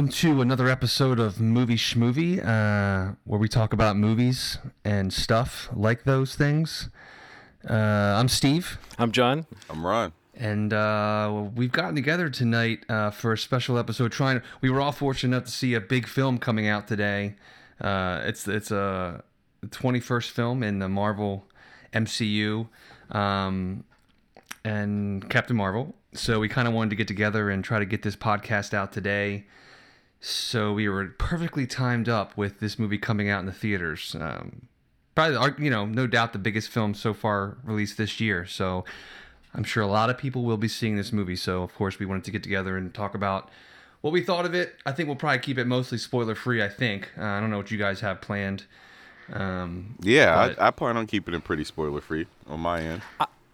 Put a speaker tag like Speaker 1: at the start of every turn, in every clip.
Speaker 1: welcome to another episode of Movie Schmovie, uh, where we talk about movies and stuff like those things. Uh, I'm Steve,
Speaker 2: I'm John.
Speaker 3: I'm Ron.
Speaker 1: and uh, we've gotten together tonight uh, for a special episode. Trying, we were all fortunate enough to see a big film coming out today. Uh, it's it's a 21st film in the Marvel MCU. Um, and Captain Marvel. So we kind of wanted to get together and try to get this podcast out today. So we were perfectly timed up with this movie coming out in the theaters. Um, probably, our- you know, no doubt the biggest film so far released this year. So I'm sure a lot of people will be seeing this movie. So of course we wanted to get together and talk about what we thought of it. I think we'll probably keep it mostly spoiler free. I think. Uh, I don't know what you guys have planned. Um,
Speaker 3: Yeah,
Speaker 1: But-
Speaker 3: I, I plan on keeping it pretty spoiler free on my end.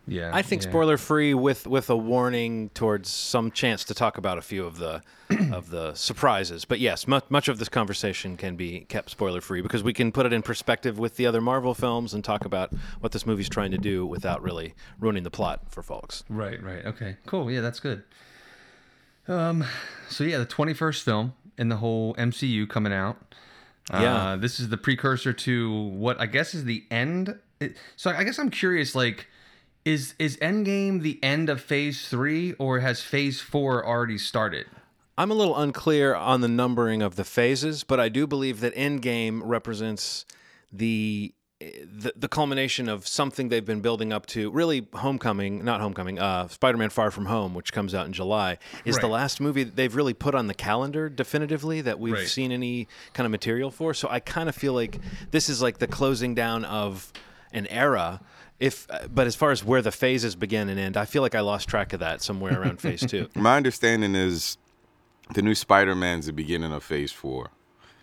Speaker 1: Yeah,
Speaker 2: I think
Speaker 1: yeah.
Speaker 2: spoiler free with with a warning towards some chance to talk about a few of the of the surprises. But yes, much much of this conversation can be kept spoiler free because we can put it in perspective with the other Marvel films and talk about what this movie's trying to do without really ruining the plot for folks.
Speaker 1: Right, right. Okay, cool. Yeah, that's good. Um, so yeah, the 21st film in the whole MCU coming out.
Speaker 2: Yeah.
Speaker 1: Uh, this is the precursor to what I guess is the end. It, so I guess I'm curious, like, is is Endgame the end of Phase Three, or has Phase Four already started?
Speaker 2: I'm a little unclear on the numbering of the phases, but I do believe that Endgame represents the the, the culmination of something they've been building up to. Really, Homecoming, not Homecoming, uh, Spider-Man: Far From Home, which comes out in July, is the last movie that they've really put on the calendar definitively that we've
Speaker 1: Right.
Speaker 2: seen any kind of material for. So I kind of feel like this is like the closing down of an era. If, uh, but as far as where the phases begin and end, I feel like I lost track of that somewhere around phase two.
Speaker 3: My understanding is the new Spider-Man's the beginning of Phase Four.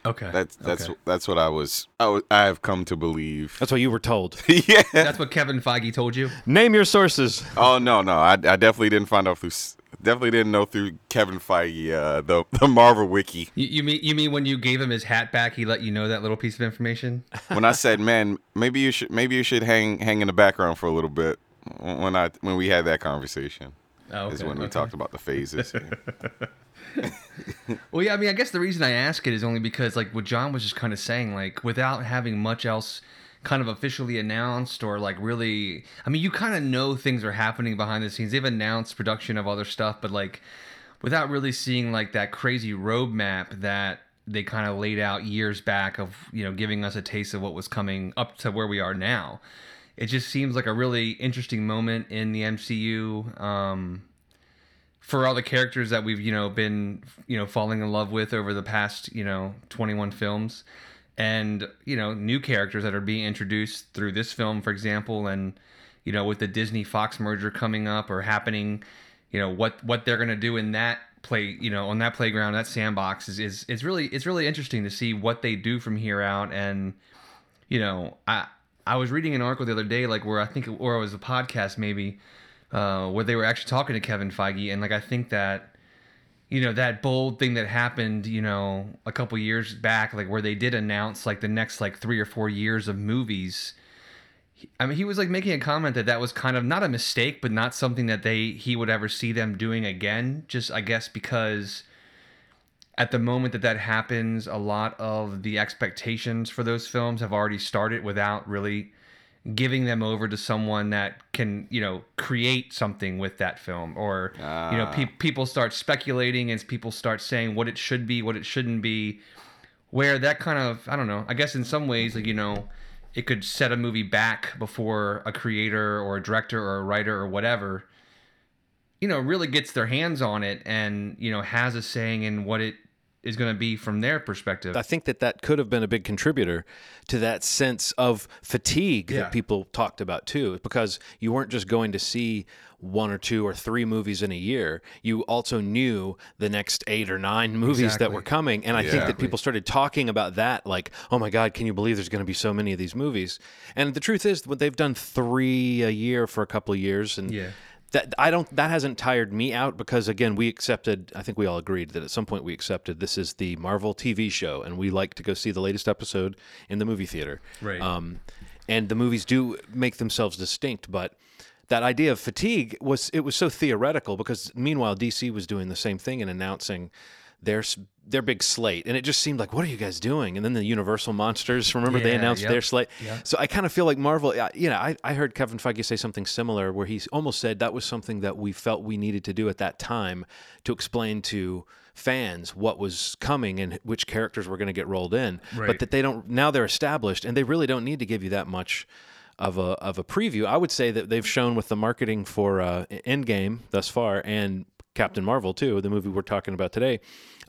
Speaker 1: Okay,
Speaker 3: That's that's
Speaker 1: okay.
Speaker 3: that's what I was I, was, I have come to believe.
Speaker 2: That's what you were told.
Speaker 3: yeah.
Speaker 1: that's what Kevin Feige told you.
Speaker 2: Name your sources.
Speaker 3: Oh no no I, I definitely didn't find out through s- definitely didn't know through Kevin Feige uh, the the Marvel wiki.
Speaker 1: You, you mean you mean when you gave him his hat back, he let you know that little piece of information?
Speaker 3: When I said, "Man, maybe you should maybe you should hang hang in the background for a little bit." When I when we had that conversation
Speaker 1: Oh,
Speaker 3: is
Speaker 1: okay,
Speaker 3: when we talked about the phases.
Speaker 1: Well, yeah, I mean, I guess the reason I ask it is only because, like, what John was just kind of saying, like, without having much else kind of officially announced or, like, really, I mean, you kind of know things are happening behind the scenes. They've announced production of other stuff, but, like, without really seeing, like, that crazy roadmap that they kind of laid out years back of, you know, giving us a taste of what was coming up to where we are now. It just seems like a really interesting moment in the MCU. Um, for all the characters that we've you know been you know falling in love with over the past you know 21 films and you know new characters that are being introduced through this film for example and you know with the Disney Fox merger coming up or happening you know what what they're going to do in that play you know on that playground that sandbox is, is it's really it's really interesting to see what they do from here out. And you know I I was reading an article the other day like where I think or it was a podcast maybe uh, where they were actually talking to Kevin Feige, and like I think that you know that bold thing that happened, you know, a couple years back, like where they did announce like the next like three or four years of movies. I mean, he was like making a comment that that was kind of not a mistake, but not something that they he would ever see them doing again. Just I guess because at the moment that that happens, a lot of the expectations for those films have already started without really giving them over to someone that can you know create something with that film or you know ah. pe- people start speculating and people start saying what it should be what it shouldn't be. Where that kind of i don't know i guess in some ways like you know it could set a movie back before a creator or a director or a writer or whatever you know really gets their hands on it and you know has a saying in what it is going to be from their perspective
Speaker 2: I think that that could have been a big contributor to that sense of fatigue
Speaker 1: Yeah.
Speaker 2: that people talked about too, because you weren't just going to see one or two or three movies in a year. You also knew the next eight or nine movies that were coming. And I think that people started talking about that, like, oh my God, can you believe there's going to be so many of these movies? And the truth is, what they've done three a year for a couple of years. And
Speaker 1: Yeah.
Speaker 2: That I don't that hasn't tired me out because again we accepted I think we all agreed that at some point we accepted this is the Marvel TV show and we like to go see the latest episode in the movie theater.
Speaker 1: Right.
Speaker 2: Um, and the movies do make themselves distinct, but that idea of fatigue was it was so theoretical because meanwhile DC was doing the same thing and announcing their their big slate, and it just seemed like, what are you guys doing? And then the Universal monsters. Remember they announced
Speaker 1: yep,
Speaker 2: their slate.
Speaker 1: yep.
Speaker 2: So I kind of feel like Marvel. You know, I, I heard Kevin Feige say something similar, where he almost said that was something that we felt we needed to do at that time to explain to fans what was coming and which characters were going to get rolled in, but that they don't now they're established and they really don't need to give you that much of a of a preview. I would say that they've shown with the marketing for uh, Endgame thus far and Captain Marvel too, the movie we're talking about today.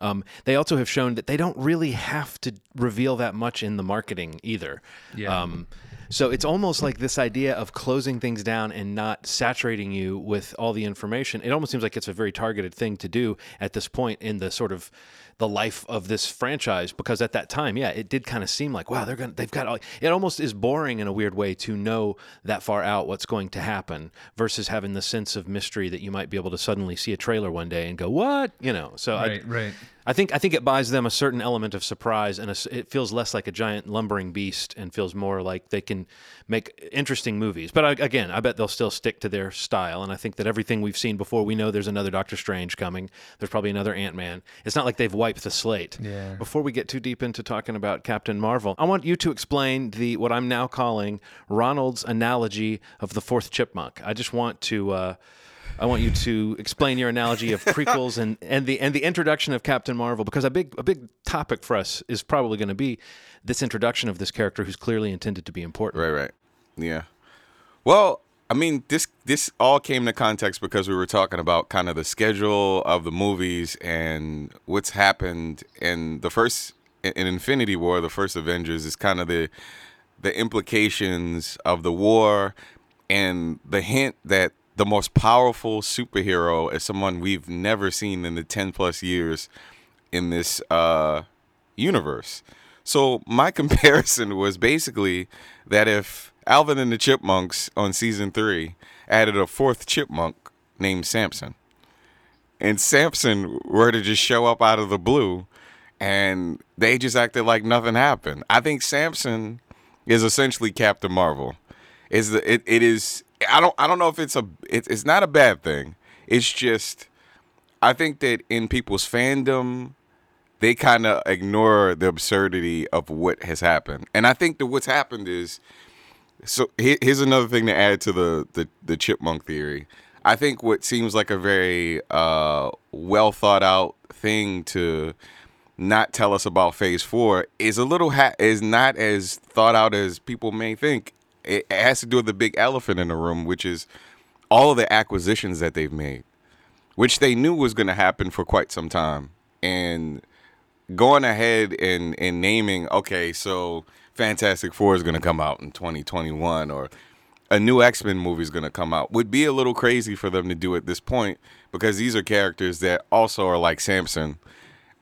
Speaker 2: Um, they also have shown that they don't really have to reveal that much in the marketing either.
Speaker 1: Yeah.
Speaker 2: Um, so it's almost like this idea of closing things down and not saturating you with all the information. It almost seems like it's a very targeted thing to do at this point in the sort of the life of this franchise because at that time, yeah, it did kind of seem like wow, they're gonna they've got all, it almost is boring in a weird way to know that far out what's going to happen versus having the sense of mystery that you might be able to suddenly see a trailer one day and go what you know. So I,
Speaker 1: Right, right.
Speaker 2: I think I think it buys them a certain element of surprise, and a it feels less like a giant lumbering beast, and feels more like they can make interesting movies. But I, again, I bet they'll still stick to their style, and I think that everything we've seen before, we know there's another Doctor Strange coming. There's probably another Ant Man. It's not like they've wiped the slate.
Speaker 1: Yeah.
Speaker 2: Before we get too deep into talking about Captain Marvel, I want you to explain the what I'm now calling Ronald's analogy of the fourth chipmunk. I just want to. Uh, I want you to explain your analogy of prequels and, and the and the introduction of Captain Marvel because a big a big topic for us is probably going to be this introduction of this character who's clearly intended to be important.
Speaker 3: Right, right. Yeah. Well, I mean, this this all came to context because we were talking about kind of the schedule of the movies and what's happened in the first in Infinity War, the first Avengers is kind of the the implications of the war and the hint that the most powerful superhero is someone we've never seen in the 10 plus years in this uh, universe. So my comparison was basically that if Alvin and the Chipmunks on season three added a fourth chipmunk named Samson, and Samson were to just show up out of the blue, and they just acted like nothing happened. I think Samson is essentially Captain Marvel. Is the it, it is I don't I don't know if it's a it, it's not a bad thing. It's just I think that in people's fandom they kind of ignore the absurdity of what has happened. And I think that what's happened is so here's another thing to add to the the, the chipmunk theory. I think what seems like a very uh, well thought out thing to not tell us about Phase Four is a little ha- is not as thought out as people may think. It, it has to do with the big elephant in the room, which is all of the acquisitions that they've made, which they knew was going to happen for quite some time, and going ahead and and naming okay so fantastic four is going to come out in 2021 or a new x-men movie is going to come out would be a little crazy for them to do at this point because these are characters that also are like samson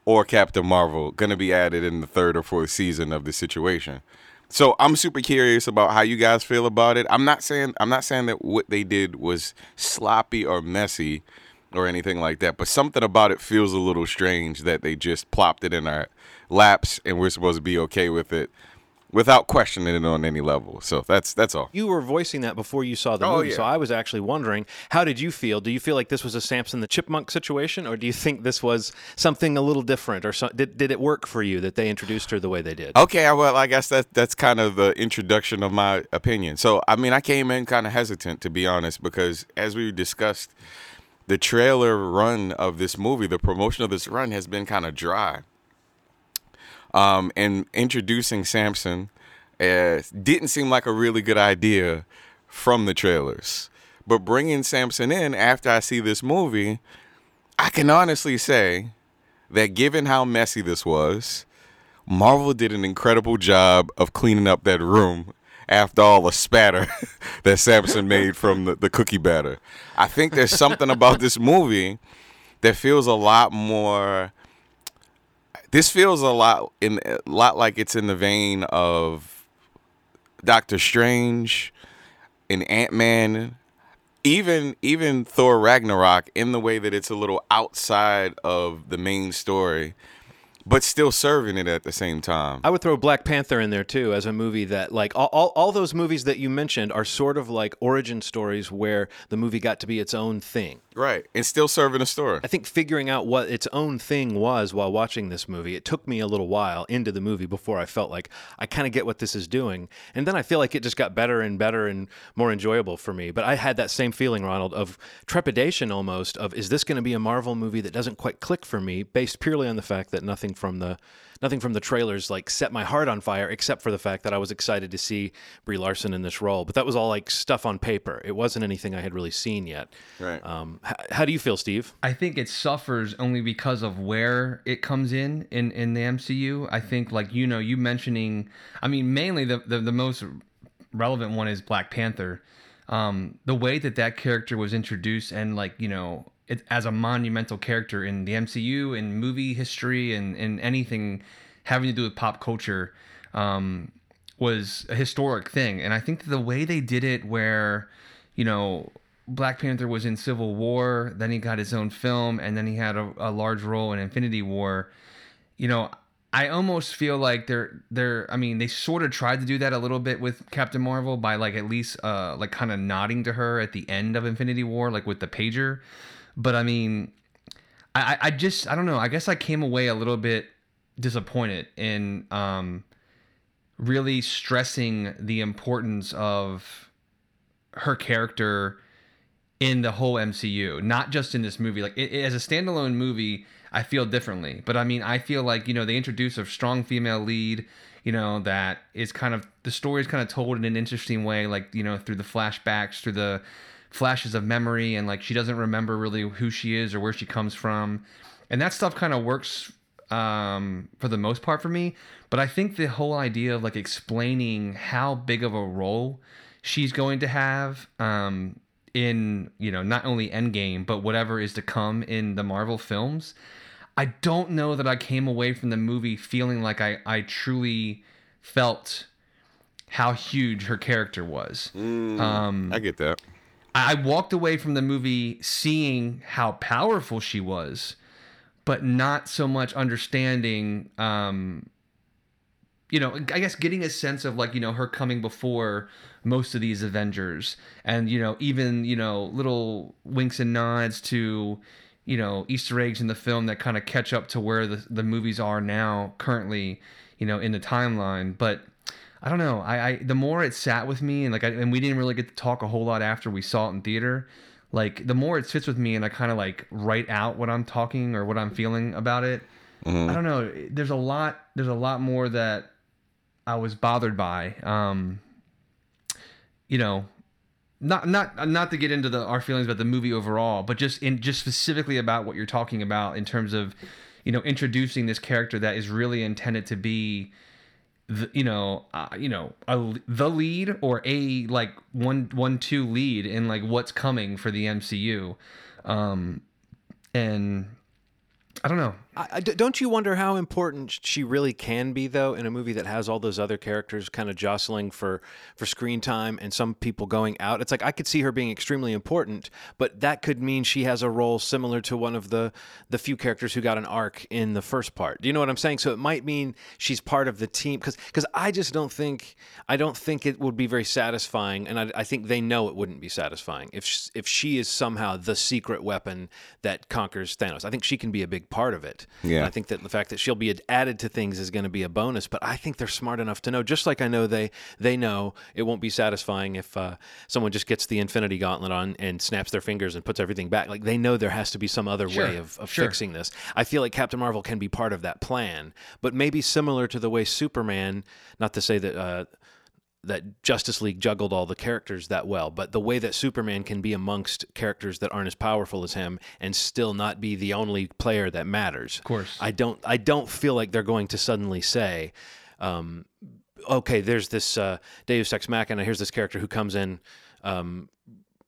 Speaker 3: or captain marvel going to be added in the third or fourth season of the situation. So i'm super curious about how you guys feel about it. I'm not saying i'm not saying that what they did was sloppy or messy or anything like that. But something about it feels a little strange that they just plopped it in our laps and we're supposed to be okay with it without questioning it on any level. So that's that's all.
Speaker 2: You were voicing that before you saw the
Speaker 3: Oh,
Speaker 2: movie,
Speaker 3: yeah.
Speaker 2: so I was actually wondering, how did you feel? Do you feel like this was a Samson the Chipmunk situation, or do you think this was something a little different, or so, did did it work for you that they introduced her the way they did?
Speaker 3: Okay, well, I guess that that's kind of the introduction of my opinion. So, I mean, I came in kind of hesitant to be honest because as we discussed, the trailer run of this movie, the promotion of this run has been kind of dry. Um, and introducing Samson uh, didn't seem like a really good idea from the trailers. But bringing Samson in after I see this movie, I can honestly say that given how messy this was, Marvel did an incredible job of cleaning up that room after all the spatter that Samson made from the, the cookie batter. I think there's something about this movie that feels a lot more. This feels a lot in a lot like it's in the vein of Doctor Strange and Ant Man, even even Thor Ragnarok in the way that it's a little outside of the main story but still serving it at the same time.
Speaker 2: I would throw Black Panther in there too as a movie that, like, all, all, all those movies that you mentioned are sort of like origin stories where the movie got to be its own thing.
Speaker 3: Right. And still serving a story.
Speaker 2: I think figuring out what its own thing was while watching this movie, it took me a little while into the movie before I felt like I kind of get what this is doing. And then I feel like it just got better and better and more enjoyable for me. But I had that same feeling, Ronald, of trepidation almost of is this going to be a Marvel movie that doesn't quite click for me based purely on the fact that nothing from the nothing from the trailers like set my heart on fire except for the fact that I was excited to see Brie Larson in this role. But that was all like stuff on paper. It wasn't anything I had really seen yet.
Speaker 3: Right.
Speaker 2: Um, h- how do you feel, Steve?
Speaker 1: I think it suffers only because of where it comes in in in the MCU. I think like you know you mentioning, I mean mainly the the, the most relevant one is Black Panther. Um, the way that that character was introduced and like you know it, as a monumental character in the MCU in movie history and and anything having to do with pop culture um, was a historic thing. And I think the way they did it, where you know Black Panther was in Civil War, then he got his own film, and then he had a, a large role in Infinity War. You know, I almost feel like they're they're. I mean, they sort of tried to do that a little bit with Captain Marvel by like at least uh like kind of nodding to her at the end of Infinity War, like with the pager. But I mean, I I- just I don't know. I guess I came away a little bit disappointed in um really stressing the importance of her character in the whole MCU, not just in this movie. Like it, it- as a standalone movie, I feel differently. But I mean, I feel like you know they introduce a strong female lead. You know that is kind of the story is kind of told in an interesting way, like you know through the flashbacks, through the flashes of memory, and like she doesn't remember really who she is or where she comes from, and that stuff kind of works um, for the most part for me. But I think the whole idea of like explaining how big of a role she's going to have um, in you know not only Endgame but whatever is to come in the Marvel films. I don't know that I came away from the movie feeling like I, I truly felt how huge her character was. Um,
Speaker 3: I get that.
Speaker 1: I walked away from the movie seeing how powerful she was, but not so much understanding. Um, you know, I guess getting a sense of like you know her coming before most of these Avengers, and you know even you know little winks and nods to you know Easter eggs in the film that kind of catch up to where the the movies are now currently, you know, in the timeline, but. I don't know. I, I the more it sat with me and like I, and we didn't really get to talk a whole lot after we saw it in theater. Like the more it sits with me and I kind of like write out what I'm talking or what I'm feeling about it. I don't know. There's a lot. There's a lot more that I was bothered by. Um, you know, not not not to get into the our feelings about the movie overall, but just in just specifically about what you're talking about in terms of, you know, introducing this character that is really intended to be the, you know, uh, you know, a, the lead or a like one one two lead in like what's coming for the MCU, um, and I don't know.
Speaker 2: I, I- don't you wonder how important she really can be, though, in a movie that has all those other characters kind of jostling for for screen time and some people going out? It's like I could see her being extremely important, but that could mean she has a role similar to one of the the few characters who got an arc in the first part. Do you know what I'm saying? So it might mean she's part of the team because I just don't think I don't think it would be very satisfying, and I, I think they know it wouldn't be satisfying if if she is somehow the secret weapon that conquers Thanos. I think she can be a big part of it.
Speaker 3: Yeah.
Speaker 2: And I think that the fact that she'll be added to things is going to be a bonus. But I think they're smart enough to know, just like I know they they know it won't be satisfying if uh, someone just gets the Infinity Gauntlet on and snaps their fingers and puts everything back. Like they know there has to be some other
Speaker 1: Sure,
Speaker 2: way of, of
Speaker 1: sure.
Speaker 2: fixing this. I feel like Captain Marvel can be part of that plan, but maybe similar to the way Superman. Not to say that. Uh, that Justice League juggled all the characters that well, but the way that Superman can be amongst characters that aren't as powerful as him and still not be the only player that matters. Of
Speaker 1: course.
Speaker 2: I don't. I don't feel like they're going to suddenly say, um, "Okay, there's this uh, Deus Ex Machina. Here's this character who comes in." Um,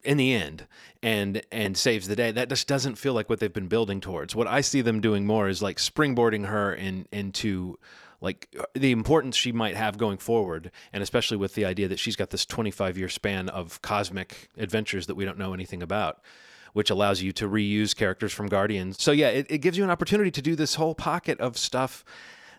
Speaker 2: in the end and and saves the day that just doesn't feel like what they've been building towards what i see them doing more is like springboarding her in into like uh, the importance she might have going forward and especially with the idea that she's got this 25 year span of cosmic adventures that we don't know anything about which allows you to reuse characters from Guardians. So yeah, it, it gives you an opportunity to do this whole pocket of stuff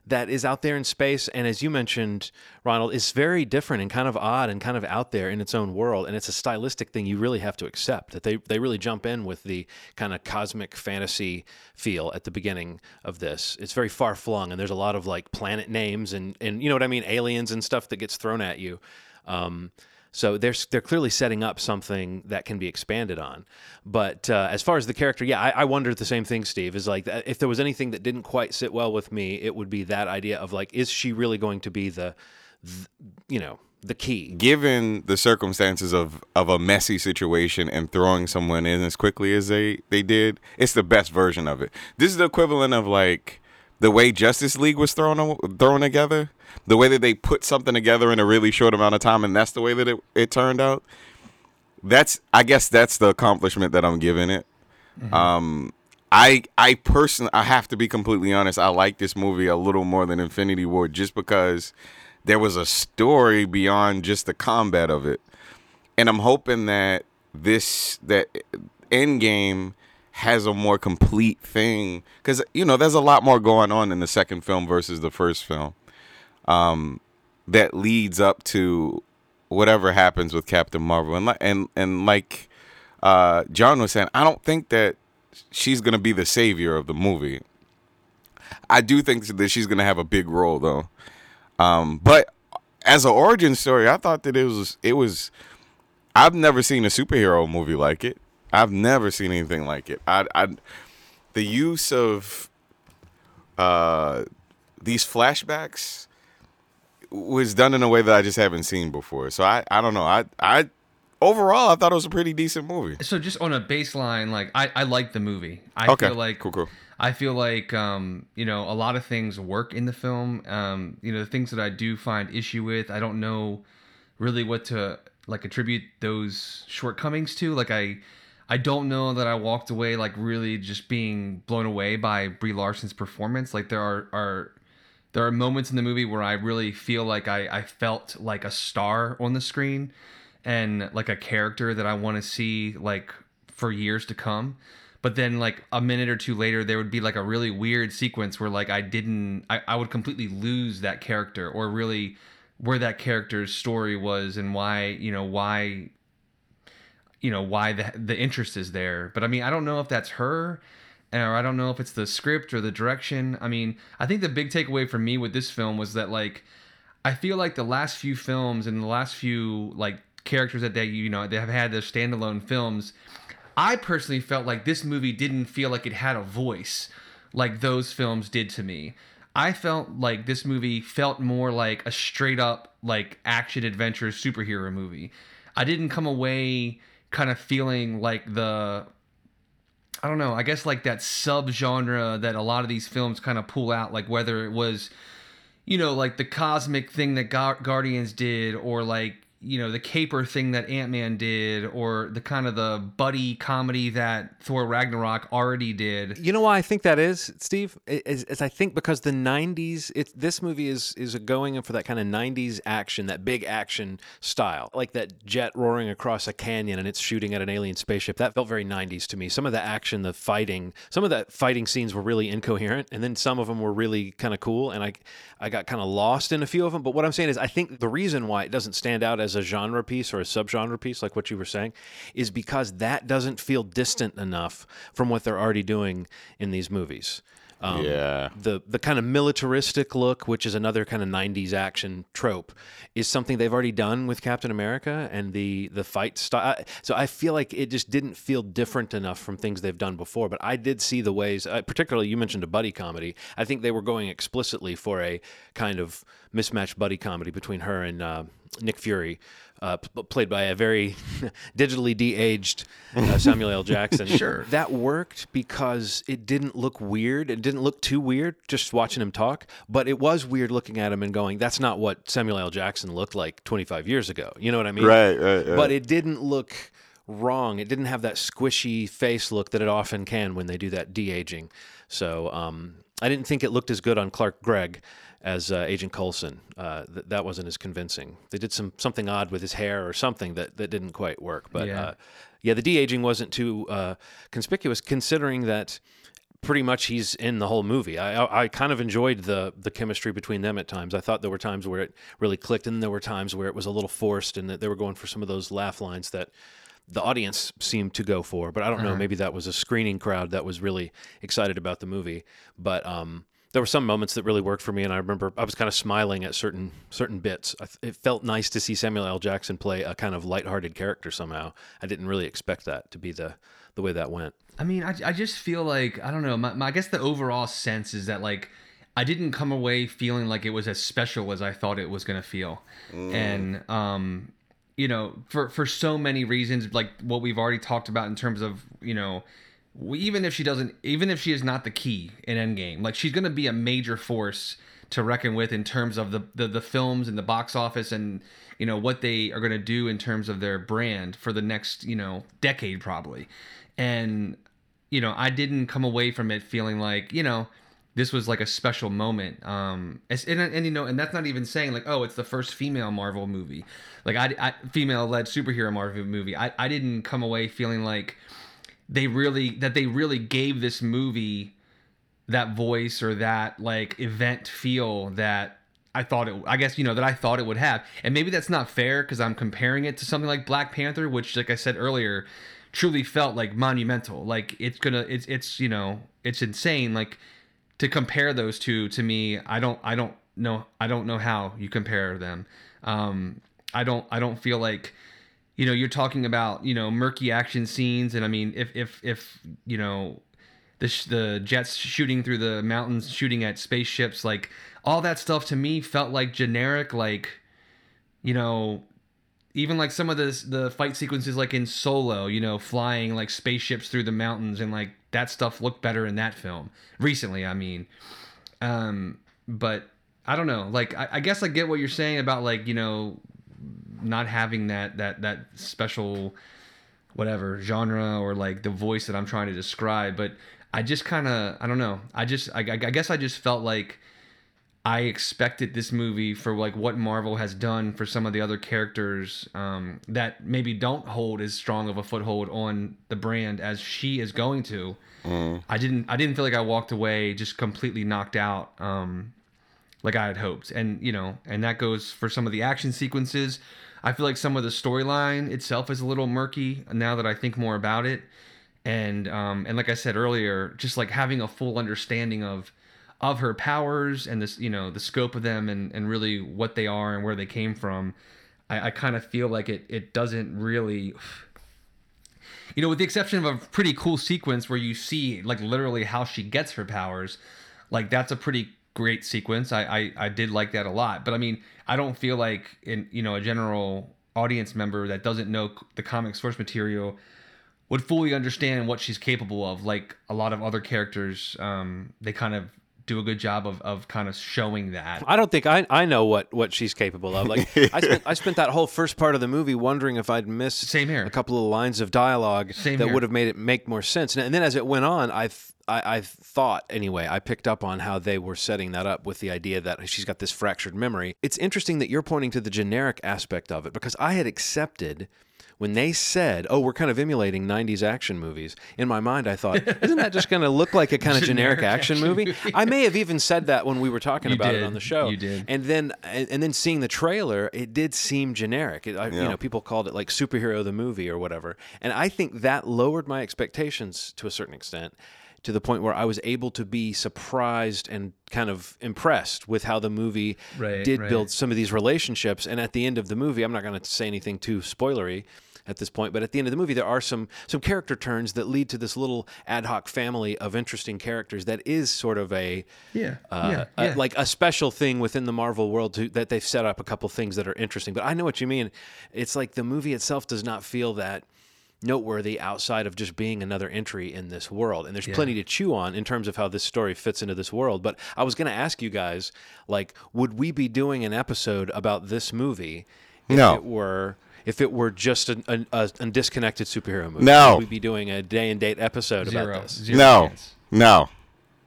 Speaker 2: that is out there in space and as you mentioned ronald is very different and kind of odd and kind of out there in its own world and it's a stylistic thing you really have to accept that they, they really jump in with the kind of cosmic fantasy feel at the beginning of this. It's very far flung and there's a lot of like planet names and and you know what i mean aliens and stuff that gets thrown at you. Um, so they're they're clearly setting up something that can be expanded on. But uh, as far as the character, yeah, I, I wondered the same thing. Steve is like if there was anything that didn't quite sit well with me, it would be that idea of like, is she really going to be the, the you know, the key?
Speaker 3: Given the circumstances of of a messy situation and throwing someone in as quickly as they they did, it's the best version of it. This is the equivalent of like the way Justice League was thrown thrown together, the way that they put something together in a really short amount of time, and that's the way that it, it turned out. That's I guess that's the accomplishment that I'm giving it. Mm-hmm. Um, I I personally I have to be completely honest. I like this movie a little more than Infinity War just because there was a story beyond just the combat of it, and I'm hoping that this that Endgame has a more complete thing because you know there's a lot more going on in the second film versus the first film um, that leads up to whatever happens with Captain Marvel and and and like uh, John was saying, I don't think that she's gonna be the savior of the movie. I do think that she's gonna have a big role though, um, but as an origin story, I thought that it was it was. I've never seen a superhero movie like it. I've never seen anything like it. I, I the use of uh, these flashbacks was done in a way that I just haven't seen before. So I, I don't know. I, I overall I thought it was a pretty decent movie.
Speaker 1: So just on a baseline, like I, I like the movie. I
Speaker 3: okay.
Speaker 1: feel like
Speaker 3: cool, cool.
Speaker 1: I feel like um, you know, a lot of things work in the film. Um, you know, the things that I do find issue with, I don't know really what to like attribute those shortcomings to. Like I I don't know that I walked away like really just being blown away by Brie Larson's performance. Like there are are there are moments in the movie where I really feel like I, I felt like a star on the screen and like a character that I want to see like for years to come. But then like a minute or two later there would be like a really weird sequence where like I didn't I, I would completely lose that character or really where that character's story was and why, you know, why you know why the the interest is there. But I mean, I don't know if that's her, or I don't know if it's the script or the direction. I mean, I think the big takeaway for me with this film was that like I feel like the last few films and the last few like characters that they you know they have had their standalone films. I personally felt like this movie didn't feel like it had a voice like those films did to me. I felt like this movie felt more like a straight up like action adventure superhero movie. I didn't come away kind of feeling like the I don't know, I guess like that subgenre that a lot of these films kind of pull out, like whether it was, you know, like the cosmic thing that Guardians did, or like you know the caper thing that Ant Man did, or the kind of the buddy comedy that Thor Ragnarok already did.
Speaker 2: You know why I think that is, Steve? Is, is I think because the '90s, it, this movie is is going for that kind of '90s action, that big action style, like that jet roaring across a canyon and it's shooting at an alien spaceship. That felt very '90s to me. Some of the action, the fighting, some of the fighting scenes were really incoherent, and then some of them were really kind of cool, and I I got kind of lost in a few of them. But what I'm saying is, I think the reason why it doesn't stand out as a genre piece or a subgenre piece, like what you were saying, is because that doesn't feel distant enough from what they're already doing in these movies.
Speaker 3: Um, yeah.
Speaker 2: The the kind of militaristic look, which is another kind of '90s action trope, is something they've already done with Captain America and the the fight style. So I feel like it just didn't feel different enough from things they've done before. But I did see the ways, uh, particularly you mentioned a buddy comedy. I think they were going explicitly for a kind of mismatched buddy comedy between her and uh, Nick Fury uh, p- played by a very digitally de-aged uh, Samuel L. Jackson.
Speaker 1: sure,
Speaker 2: that worked because it didn't look weird. It didn't look too weird just watching him talk, but it was weird looking at him and going, "That's not what Samuel L. Jackson looked like 25 years ago." You know what I mean?
Speaker 3: Right, right, right.
Speaker 2: But it didn't look wrong. It didn't have that squishy face look that it often can when they do that de aging. So um, I didn't think it looked as good on Clark Gregg as uh, Agent Coulson. Uh, th- that wasn't as convincing. They did some something odd with his hair or something that, that didn't quite work. But
Speaker 1: Yeah.
Speaker 2: uh, yeah, the de aging wasn't too uh, conspicuous, considering that pretty much he's in the whole movie. I, I kind of enjoyed the the chemistry between them at times. I thought there were times where it really clicked, and there were times where it was a little forced, and that they were going for some of those laugh lines that the audience seemed to go for. But I don't know, maybe that was a screening crowd that was really excited about the movie. But um, there were some moments that really worked for me, and I remember I was kind of smiling at certain certain bits. I, th- it felt nice to see Samuel L. Jackson play a kind of lighthearted character somehow. I didn't really expect that to be the the way that went.
Speaker 1: I mean, I, I just feel like I don't know. My, my I guess the overall sense is that like I didn't come away feeling like it was as special as I thought it was gonna feel, and um, you know, for for so many reasons, like what we've already talked about in terms of you know, we- even if she doesn't, even if she is not the key in Endgame, like she's gonna be a major force to reckon with in terms of the the, the films and the box office and you know what they are going to do in terms of their brand for the next you know decade probably. And you know i didn't come away from it feeling like you know this was like a special moment um as- and, and you know and that's not even saying like oh it's the first female marvel movie. Like i, I female led superhero marvel movie. I, I didn't come away feeling like they really that they really gave this movie that voice or that like event feel that I thought it I guess you know that I thought it would have. And maybe that's not fair cuz I'm comparing it to something like Black Panther which like I said earlier truly felt like monumental. Like it's going to it's it's you know, it's insane like to compare those two to me I don't I don't know I don't know how you compare them. Um I don't I don't feel like you know you're talking about you know murky action scenes and I mean if if if you know the sh- the jets shooting through the mountains, shooting at spaceships, like all that stuff to me felt like generic, like you know, even like some of the the fight sequences, like in Solo, you know, flying like spaceships through the mountains, and like that stuff looked better in that film recently. I mean, um, but I don't know. Like I, I guess I get what you're saying about like you know not having that that that special whatever genre or like the voice that I'm trying to describe. But I just kind of, I don't know. I just, I, I guess I just felt like I expected this movie for like what Marvel has done for some of the other characters um, that maybe don't hold as strong of a foothold on the brand as she is going to. I didn't, I didn't feel like I walked away just completely knocked out. Um, like I had hoped. And you know, and that goes for some of the action sequences. I feel like some of the storyline itself is a little murky now that I think more about it. And um, and like I said earlier, just like having a full understanding of of her powers and this, you know, the scope of them and and really what they are and where they came from. I, I kind of feel like it it doesn't really you know, with the exception of a pretty cool sequence where you see like literally how she gets her powers, like that's a pretty great sequence. I, I I did like that a lot. But I mean, I don't feel like in you know a general audience member that doesn't know the comic source material would fully understand what she's capable of. Like a lot of other characters, um, they kind of do a good job of, of kind of showing that.
Speaker 2: I don't think I, I know what, what she's capable of. Like I spent I spent that whole first part of the movie wondering if I'd missed
Speaker 1: Same here.
Speaker 2: a couple of lines of dialogue
Speaker 1: Same
Speaker 2: that
Speaker 1: here.
Speaker 2: would have made it make more sense. And, and then as it went on, I, th- I I thought anyway I picked up on how they were setting that up with the idea that she's got this fractured memory. It's interesting that you're pointing to the generic aspect of it because I had accepted. When they said, "Oh, we're kind of emulating '90s action movies," in my mind, I thought, "Isn't that just going to look like a kind of generic,
Speaker 1: Generic
Speaker 2: action,
Speaker 1: action
Speaker 2: movie?"
Speaker 1: movie.
Speaker 2: I may have even said that when we were talking
Speaker 1: You
Speaker 2: about it on the show.
Speaker 1: You did.
Speaker 2: And then and, and then seeing the trailer, it did seem generic. It, I, You know, people called it like superhero the movie or whatever. And I think that lowered my expectations to a certain extent to the point where I was able to be surprised and kind of impressed with how the movie
Speaker 1: Right,
Speaker 2: did
Speaker 1: right.
Speaker 2: build some of these relationships. And at the end of the movie, I'm not going to say anything too spoilery at this point, but at the end of the movie, there are some some character turns that lead to this little ad hoc family of interesting characters that is sort of a
Speaker 1: Yeah,
Speaker 2: uh,
Speaker 1: yeah,
Speaker 2: a-
Speaker 1: yeah.
Speaker 2: like a special thing within the Marvel world to, that they've set up a couple things that are interesting. But I know what you mean. It's like the movie itself does not feel that noteworthy outside of just being another entry in this world. And there's plenty to chew on in terms of how this story fits into this world. But I was going to ask you guys, like, would we be doing an episode about this movie if
Speaker 3: No.
Speaker 2: it were? If it were just a, a, a, a disconnected superhero movie,
Speaker 3: No.
Speaker 2: we'd be doing a day and date episode
Speaker 1: Zero.
Speaker 2: about this?
Speaker 1: Zero
Speaker 3: No,
Speaker 1: chance.
Speaker 3: no,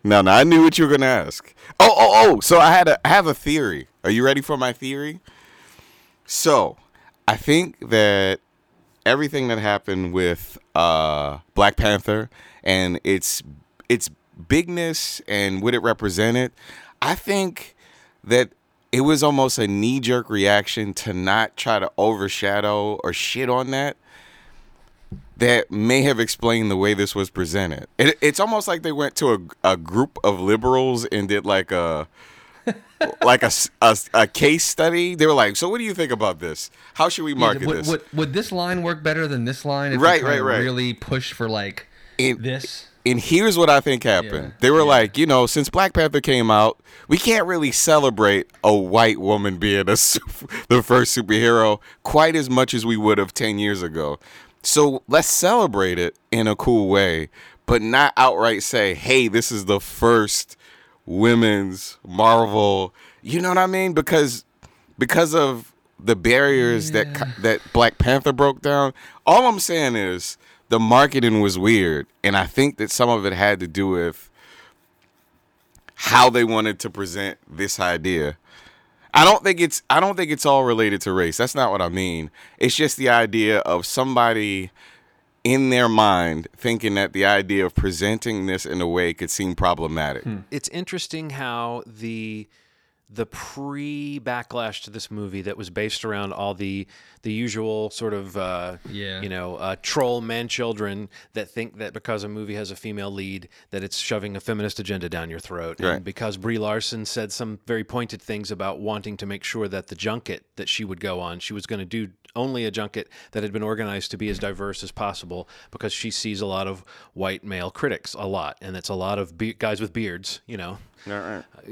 Speaker 3: No, no, I knew what you were gonna ask. Oh, oh, oh. So I had a, I have a theory. Are you ready for my theory? So, I think that everything that happened with uh, Black Panther and its its bigness and what it represented, I think that it was almost a knee jerk reaction to not try to overshadow or shit on that. That may have explained the way this was presented. It, it's almost like they went to a, a group of liberals and did like a like a a case study. They were like, "So, what do you think about this? How should we market
Speaker 1: would,
Speaker 3: this?"
Speaker 1: Would, would this line work better than this line? If
Speaker 3: Right, right, right.
Speaker 1: Really push for like
Speaker 3: And-
Speaker 1: this.
Speaker 3: And here's what I think happened.
Speaker 1: Yeah,
Speaker 3: They were
Speaker 1: yeah.
Speaker 3: like, you know, since Black Panther came out, we can't really celebrate a white woman being a super, the first superhero quite as much as we would have 10 years ago. So let's celebrate it in a cool way, but not outright say, hey, this is the first women's Marvel. You know what I mean? Because because of the barriers that that Black Panther broke down. All I'm saying is the marketing was weird, and I think that some of it had to do with how they wanted to present this idea. I don't think it's I don't think it's all related to race. That's not what I mean. It's just the idea of somebody in their mind thinking that the idea of presenting this in a way could seem problematic.
Speaker 2: it's interesting how the the pre backlash to this movie that was based around all the the usual sort of uh,
Speaker 1: Yeah.
Speaker 2: you know uh, troll man children that think that because a movie has a female lead that it's shoving a feminist agenda down your throat
Speaker 3: Right.
Speaker 2: and because Brie Larson said some very pointed things about wanting to make sure that the junket that she would go on she was going to do only a junket that had been organized to be as diverse as possible because she sees a lot of white male critics a lot and it's a lot of be- guys with beards you know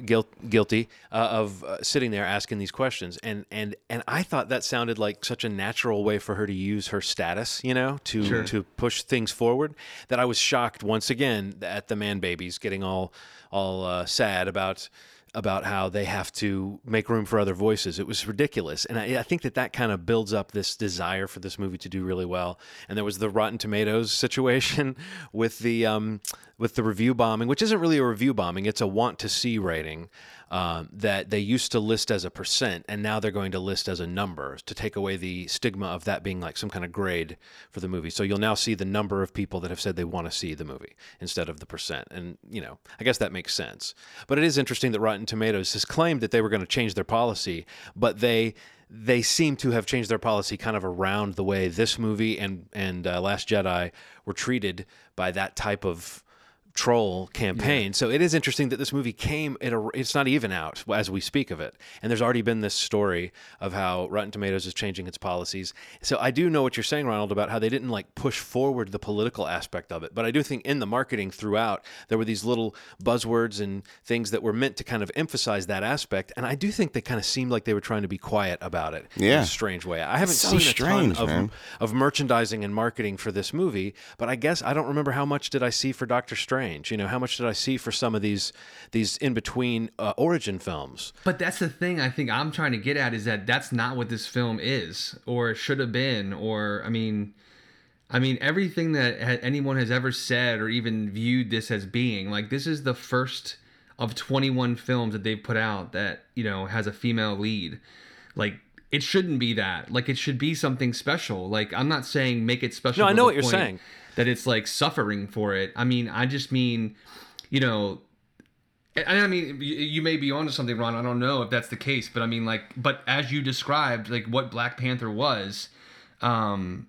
Speaker 2: guilt, guilty uh, of uh, sitting there asking these questions. And and and I thought that sounded like such a natural way for her to use her status you know to to push things forward that I was shocked once again at the man babies getting all all uh, sad about about how they have to make room for other voices. It was ridiculous. And I, I think that that kind of builds up this desire for this movie to do really well. And there was the Rotten Tomatoes situation with the um, with the review bombing, which isn't really a review bombing; it's a want to see rating um, that they used to list as a percent, and now they're going to list as a number to take away the stigma of that being like some kind of grade for the movie. So you'll now see the number of people that have said they want to see the movie instead of the percent. And you know, I guess that makes sense. But it is interesting that Rotten Tomatoes has claimed that they were going to change their policy, but they they seem to have changed their policy kind of around the way this movie and and uh, Last Jedi were treated by that type of troll campaign. So it is interesting that this movie came at a it's not even out as we speak of it. And there's already been this story of how Rotten Tomatoes is changing its policies. So I do know what you're saying Ronald about how they didn't like push forward the political aspect of it. But I do think in the marketing throughout there were these little buzzwords and things that were meant to kind of emphasize that aspect and I do think they kind of seemed like they were trying to be quiet about it in
Speaker 3: Yeah.
Speaker 2: a strange way. I haven't
Speaker 3: so
Speaker 2: seen a
Speaker 3: strange,
Speaker 2: ton of
Speaker 3: man.
Speaker 2: of merchandising and marketing for this movie, but I guess I don't remember how much did I see for Doctor Strange. You know, how much did I see for some of these these in between uh, origin films?
Speaker 1: But that's the thing I think I'm trying to get at is that that's not what this film is or should have been or I mean I mean everything that anyone has ever said or even viewed this as being like this is the first of 21 films that they've put out that you know has a female lead like it shouldn't be that like it should be something special like I'm not saying make it special
Speaker 2: No, I know what you're saying.
Speaker 1: That it's like suffering for it I mean I just mean you know I mean, you, you may be onto something, Ron. I don't know if that's the case, but I mean, like, but as you described, like what Black Panther was, um,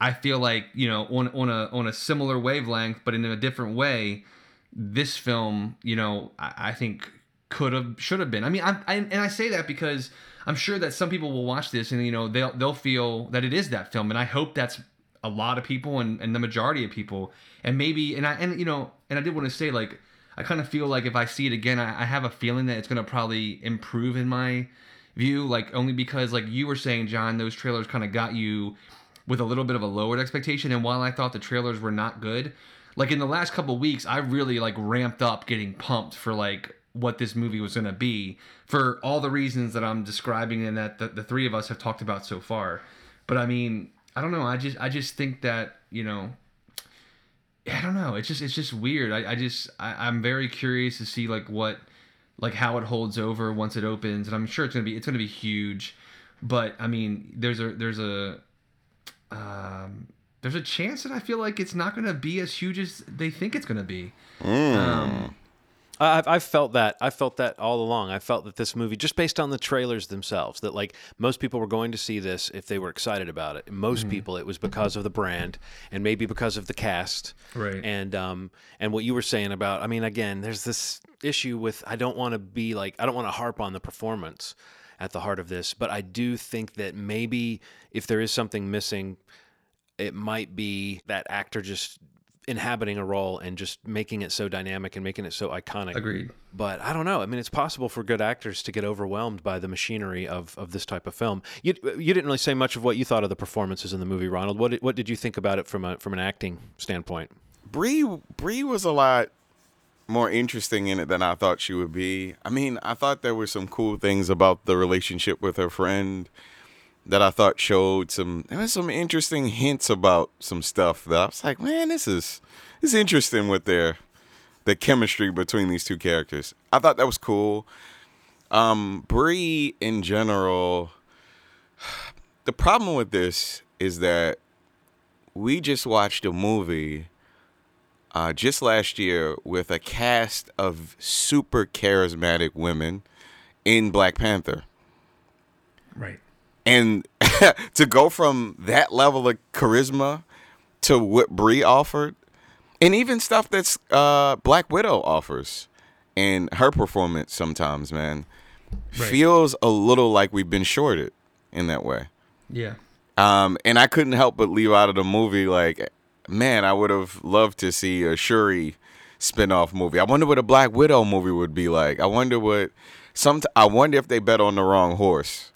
Speaker 1: I feel like you know, on on a on a similar wavelength, but in a different way, this film, you know, I, I think could have should have been. I mean, I, I and I say that because I'm sure that some people will watch this and you know they'll they'll feel that it is that film, and I hope that's a lot of people and, and the majority of people, and maybe and I and you know and I did want to say like I kind of feel like if I see it again, I, I have a feeling that it's gonna probably improve in my view, like only because like you were saying, John, those trailers kind of got you with a little bit of a lowered expectation. And while I thought the trailers were not good, like in the last couple weeks, I really like ramped up getting pumped for like what this movie was gonna be for all the reasons that I'm describing and that the, the three of us have talked about so far. But I mean, I don't know. I just I just think that you know I don't know. It's just it's just weird. I, I just I, I'm very curious to see like what like how it holds over once it opens, and I'm sure it's gonna be it's gonna be huge. But I mean, there's a there's a um, there's a chance that I feel like it's not gonna be as huge as they think it's gonna be. Um,
Speaker 2: I've, I've felt that. I felt that all along. I felt that this movie, just based on the trailers themselves, that like most people were going to see this if they were excited about it. Most people, it was because of the brand and maybe because of the cast.
Speaker 1: Right.
Speaker 2: And um and what you were saying about, I mean, again, there's this issue with I don't want to be like I don't want to harp on the performance at the heart of this, but I do think that maybe if there is something missing, it might be that actor just inhabiting a role and just making it so dynamic and making it so iconic.
Speaker 1: Agreed.
Speaker 2: But I don't know. I mean, it's possible for good actors to get overwhelmed by the machinery of, of this type of film. You you didn't really say much of what you thought of the performances in the movie, Ronald. What did, what did you think about it from a from an acting standpoint?
Speaker 3: Brie Brie was a lot more interesting in it than I thought she would be. I mean, I thought there were some cool things about the relationship with her friend that I thought showed some there was some interesting hints about some stuff that I was like, man, this is this is interesting with their the chemistry between these two characters. I thought that was cool. Um Brie in general the problem with this is that we just watched a movie uh, just last year with a cast of super charismatic women in Black Panther.
Speaker 1: Right.
Speaker 3: And to go from that level of charisma to what Brie offered, and even stuff that's uh, Black Widow offers, and her performance sometimes, man,
Speaker 1: Right.
Speaker 3: feels a little like we've been shorted in that way.
Speaker 1: Yeah.
Speaker 3: Um, and I couldn't help but leave out of the movie like, man, I would have loved to see a Shuri spin-off movie. I wonder what a Black Widow movie would be like. I wonder what some I wonder if they bet on the wrong horse.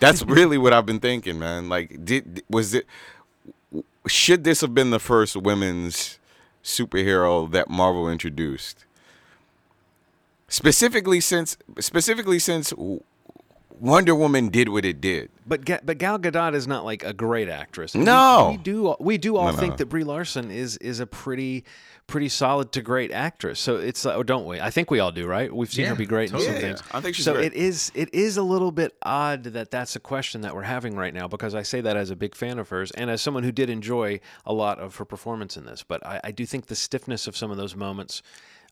Speaker 3: That's really what I've been thinking, man. Like did was it should this have been the first women's superhero that Marvel introduced? Specifically since specifically since Wonder Woman did what it did.
Speaker 2: But Ga- but Gal Gadot is not like a great actress.
Speaker 3: No.
Speaker 2: we, we do we do all
Speaker 3: No, no,
Speaker 2: think
Speaker 3: no.
Speaker 2: that Brie Larson is is a pretty pretty solid to great actress. So it's like, oh, don't we? I think we all do, right? We've seen
Speaker 1: Yeah,
Speaker 2: her be great in
Speaker 1: totally.
Speaker 2: some
Speaker 3: Yeah,
Speaker 2: things.
Speaker 3: I think she's
Speaker 2: so.
Speaker 3: great.
Speaker 2: It is it is a little bit odd that that's a question that we're having right now because I say that as a big fan of hers and as someone who did enjoy a lot of her performance in this. But I, I do think the stiffness of some of those moments.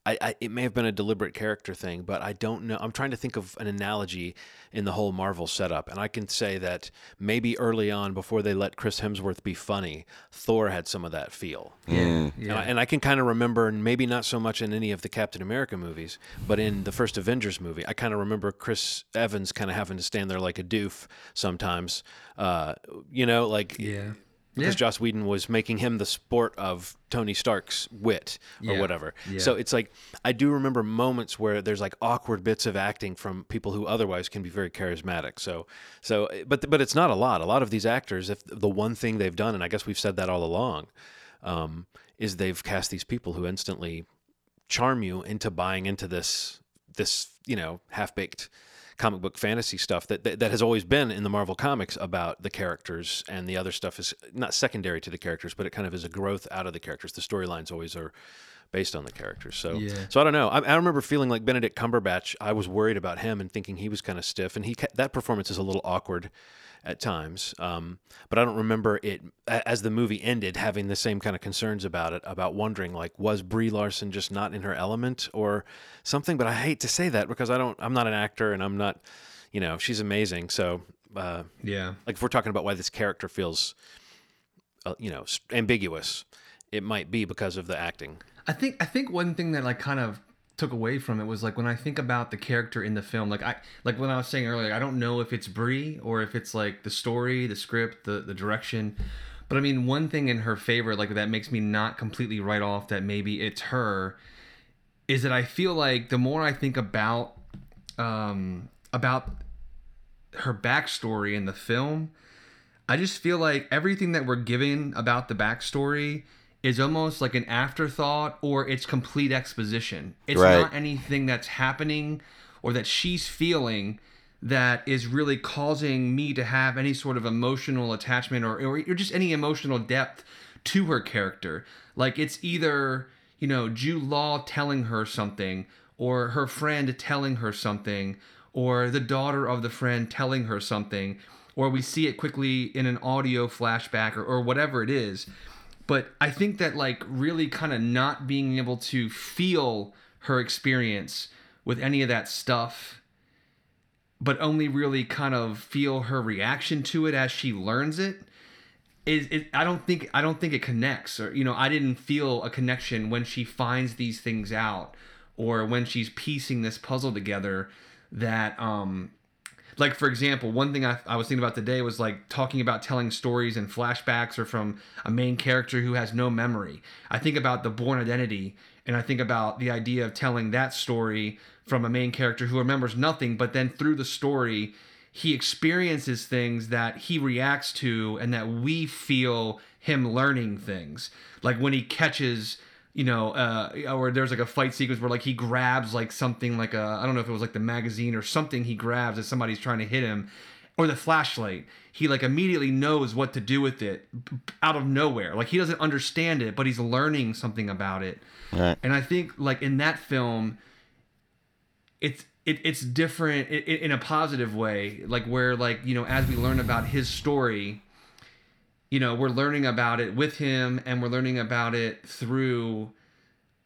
Speaker 2: I, I, it may have been a deliberate character thing, but I don't know. I'm trying to think of an analogy in the whole Marvel setup, and I can say that maybe early on, before they let Chris Hemsworth be funny, Thor had some of that feel.
Speaker 1: Yeah.
Speaker 2: And,
Speaker 1: Yeah.
Speaker 2: I, and I can kind of remember, and maybe not so much in any of the Captain America movies, but in the first Avengers movie, I kind of remember Chris Evans kind of having to stand there like a doof sometimes. Uh, you know, like
Speaker 1: yeah.
Speaker 2: Because
Speaker 1: Yeah.
Speaker 2: Joss Whedon was making him the sport of Tony Stark's wit or
Speaker 1: Yeah.
Speaker 2: whatever.
Speaker 1: Yeah.
Speaker 2: So it's like I do remember moments where there's like awkward bits of acting from people who otherwise can be very charismatic. So so but but it's not a lot. A lot of these actors, if the one thing they've done, and I guess we've said that all along, um, is they've cast these people who instantly charm you into buying into this this you know half baked comic book fantasy stuff that, that that has always been in the Marvel comics about the characters and the other stuff is not secondary to the characters but it kind of is a growth out of the characters. The storylines always are based on the characters. So
Speaker 1: Yeah.
Speaker 2: so I don't know. I, I remember feeling like Benedict Cumberbatch I was worried about him and thinking he was kind of stiff and he that performance is a little awkward at times um, but I don't remember it as the movie ended having the same kind of concerns about it about wondering like was Brie Larson just not in her element or something? But I hate to say that because I don't I'm not an actor and I'm not you know she's amazing. So uh,
Speaker 1: Yeah.
Speaker 2: like if we're talking about why this character feels uh, you know ambiguous it might be because of the acting.
Speaker 1: I think I think one thing that like kind of took away from it was like when I think about the character in the film, like I like when I was saying earlier, I don't know if it's Brie or if it's like the story, the script, the the direction. But I mean, one thing in her favor, like that makes me not completely write off that maybe it's her, is that I feel like the more I think about um about her backstory in the film, I just feel like everything that we're given about the backstory is almost like an afterthought or it's complete exposition. It's
Speaker 3: Right.
Speaker 1: not anything that's happening or that she's feeling that is really causing me to have any sort of emotional attachment or, or, or just any emotional depth to her character. Like it's either, you know, Jude Law telling her something or her friend telling her something or the daughter of the friend telling her something or we see it quickly in an audio flashback or, or whatever it is. But I think that like really kind of not being able to feel her experience with any of that stuff but only really kind of feel her reaction to it as she learns it is it, I don't think I don't think it connects or you know I didn't feel a connection when she finds these things out or when she's piecing this puzzle together that um like for example one thing I, I was thinking about today was like talking about telling stories and flashbacks or from a main character who has no memory. I think about the Bourne Identity and i think about the idea of telling that story from a main character who remembers nothing but then through the story he experiences things that he reacts to and that we feel him learning things. Like when he catches you know, uh, or there's like a fight sequence where like he grabs like something like a I don't know if it was like the magazine or something he grabs as somebody's trying to hit him, or the flashlight. He like immediately knows what to do with it out of nowhere. Like he doesn't understand it, but he's learning something about it.
Speaker 3: Right.
Speaker 1: And I think like in that film, it's it, it's different in, in a positive way. Like where like you know as we learn about his story you know we're learning about it with him and we're learning about it through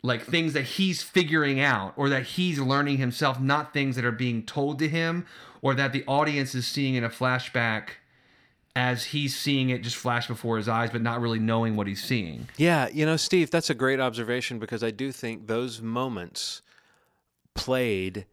Speaker 1: like things that he's figuring out or that he's learning himself not things that are being told to him or that the audience is seeing in a flashback as he's seeing it just flash before his eyes but not really knowing what he's seeing.
Speaker 2: Yeah, you know, Steve, that's a great observation because I do think those moments played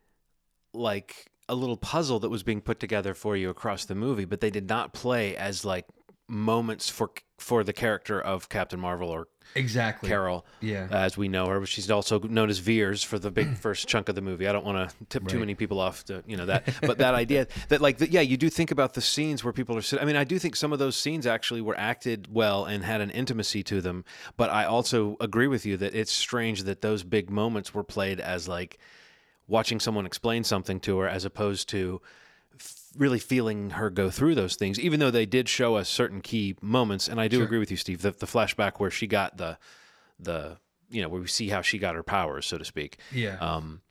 Speaker 2: like a little puzzle that was being put together for you across the movie, but they did not play as like moments for for the character of Captain Marvel or
Speaker 1: exactly
Speaker 2: Carol,
Speaker 1: Yeah.
Speaker 2: as we know her. She's also known as Vers for the big first chunk of the movie. I don't want to tip too many people off to you know that, but that idea that like the, yeah, you do think about the scenes where people are sitting. I mean, I do think some of those scenes actually were acted well and had an intimacy to them. But I also agree with you that it's strange that those big moments were played as like watching someone explain something to her as opposed to really feeling her go through those things even though they did show us certain key moments and i do agree with you steve the, the flashback where she got the the you know where we see how she got her powers so to speak
Speaker 1: yeah
Speaker 2: um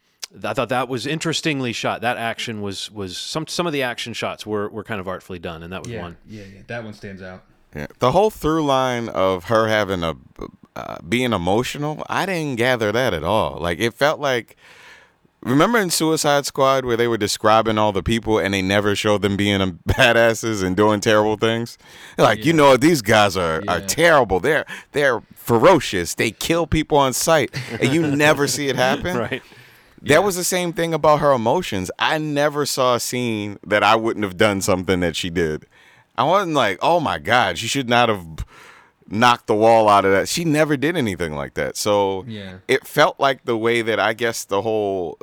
Speaker 2: I thought that was interestingly shot. That action was was some some of the action shots were were kind of artfully done, and that was
Speaker 1: yeah,
Speaker 2: one.
Speaker 1: yeah yeah that one stands out
Speaker 3: Yeah. The whole through line of her having a uh, being emotional, I didn't gather that at all. Like it felt like remember in Suicide Squad where they were describing all the people and they never showed them being badasses and doing terrible things. They're like, you know, these guys are, are terrible. They're they're ferocious. They kill people on sight, and you never see it happen.
Speaker 2: Right.
Speaker 3: That was the same thing about her emotions. I never saw a scene that I wouldn't have done something that she did. I wasn't like, oh my God, she should not have knocked the wall out of that. She never did anything like that. So
Speaker 1: Yeah.
Speaker 3: it felt like the way that I guess the whole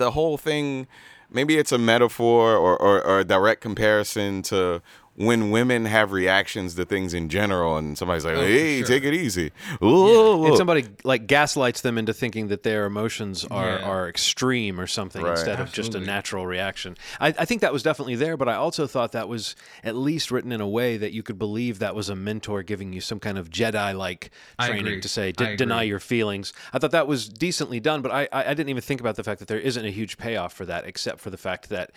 Speaker 3: the whole thing maybe it's a metaphor or, or, or a direct comparison to when women have reactions to things in general and somebody's like,
Speaker 1: Oh,
Speaker 3: hey,
Speaker 1: sure.
Speaker 3: take it easy. Ooh,
Speaker 2: And somebody like gaslights them into thinking that their emotions are,
Speaker 1: Yeah.
Speaker 2: are extreme or something
Speaker 3: Right.
Speaker 2: instead of just a natural reaction. I, I think that was definitely there, but I also thought that was at least written in a way that you could believe that was a mentor giving you some kind of Jedi like training to say,
Speaker 1: I
Speaker 2: "D- deny your feelings. I thought that was decently done, but I, I, I didn't even think about the fact that there isn't a huge payoff for that, except for the fact that.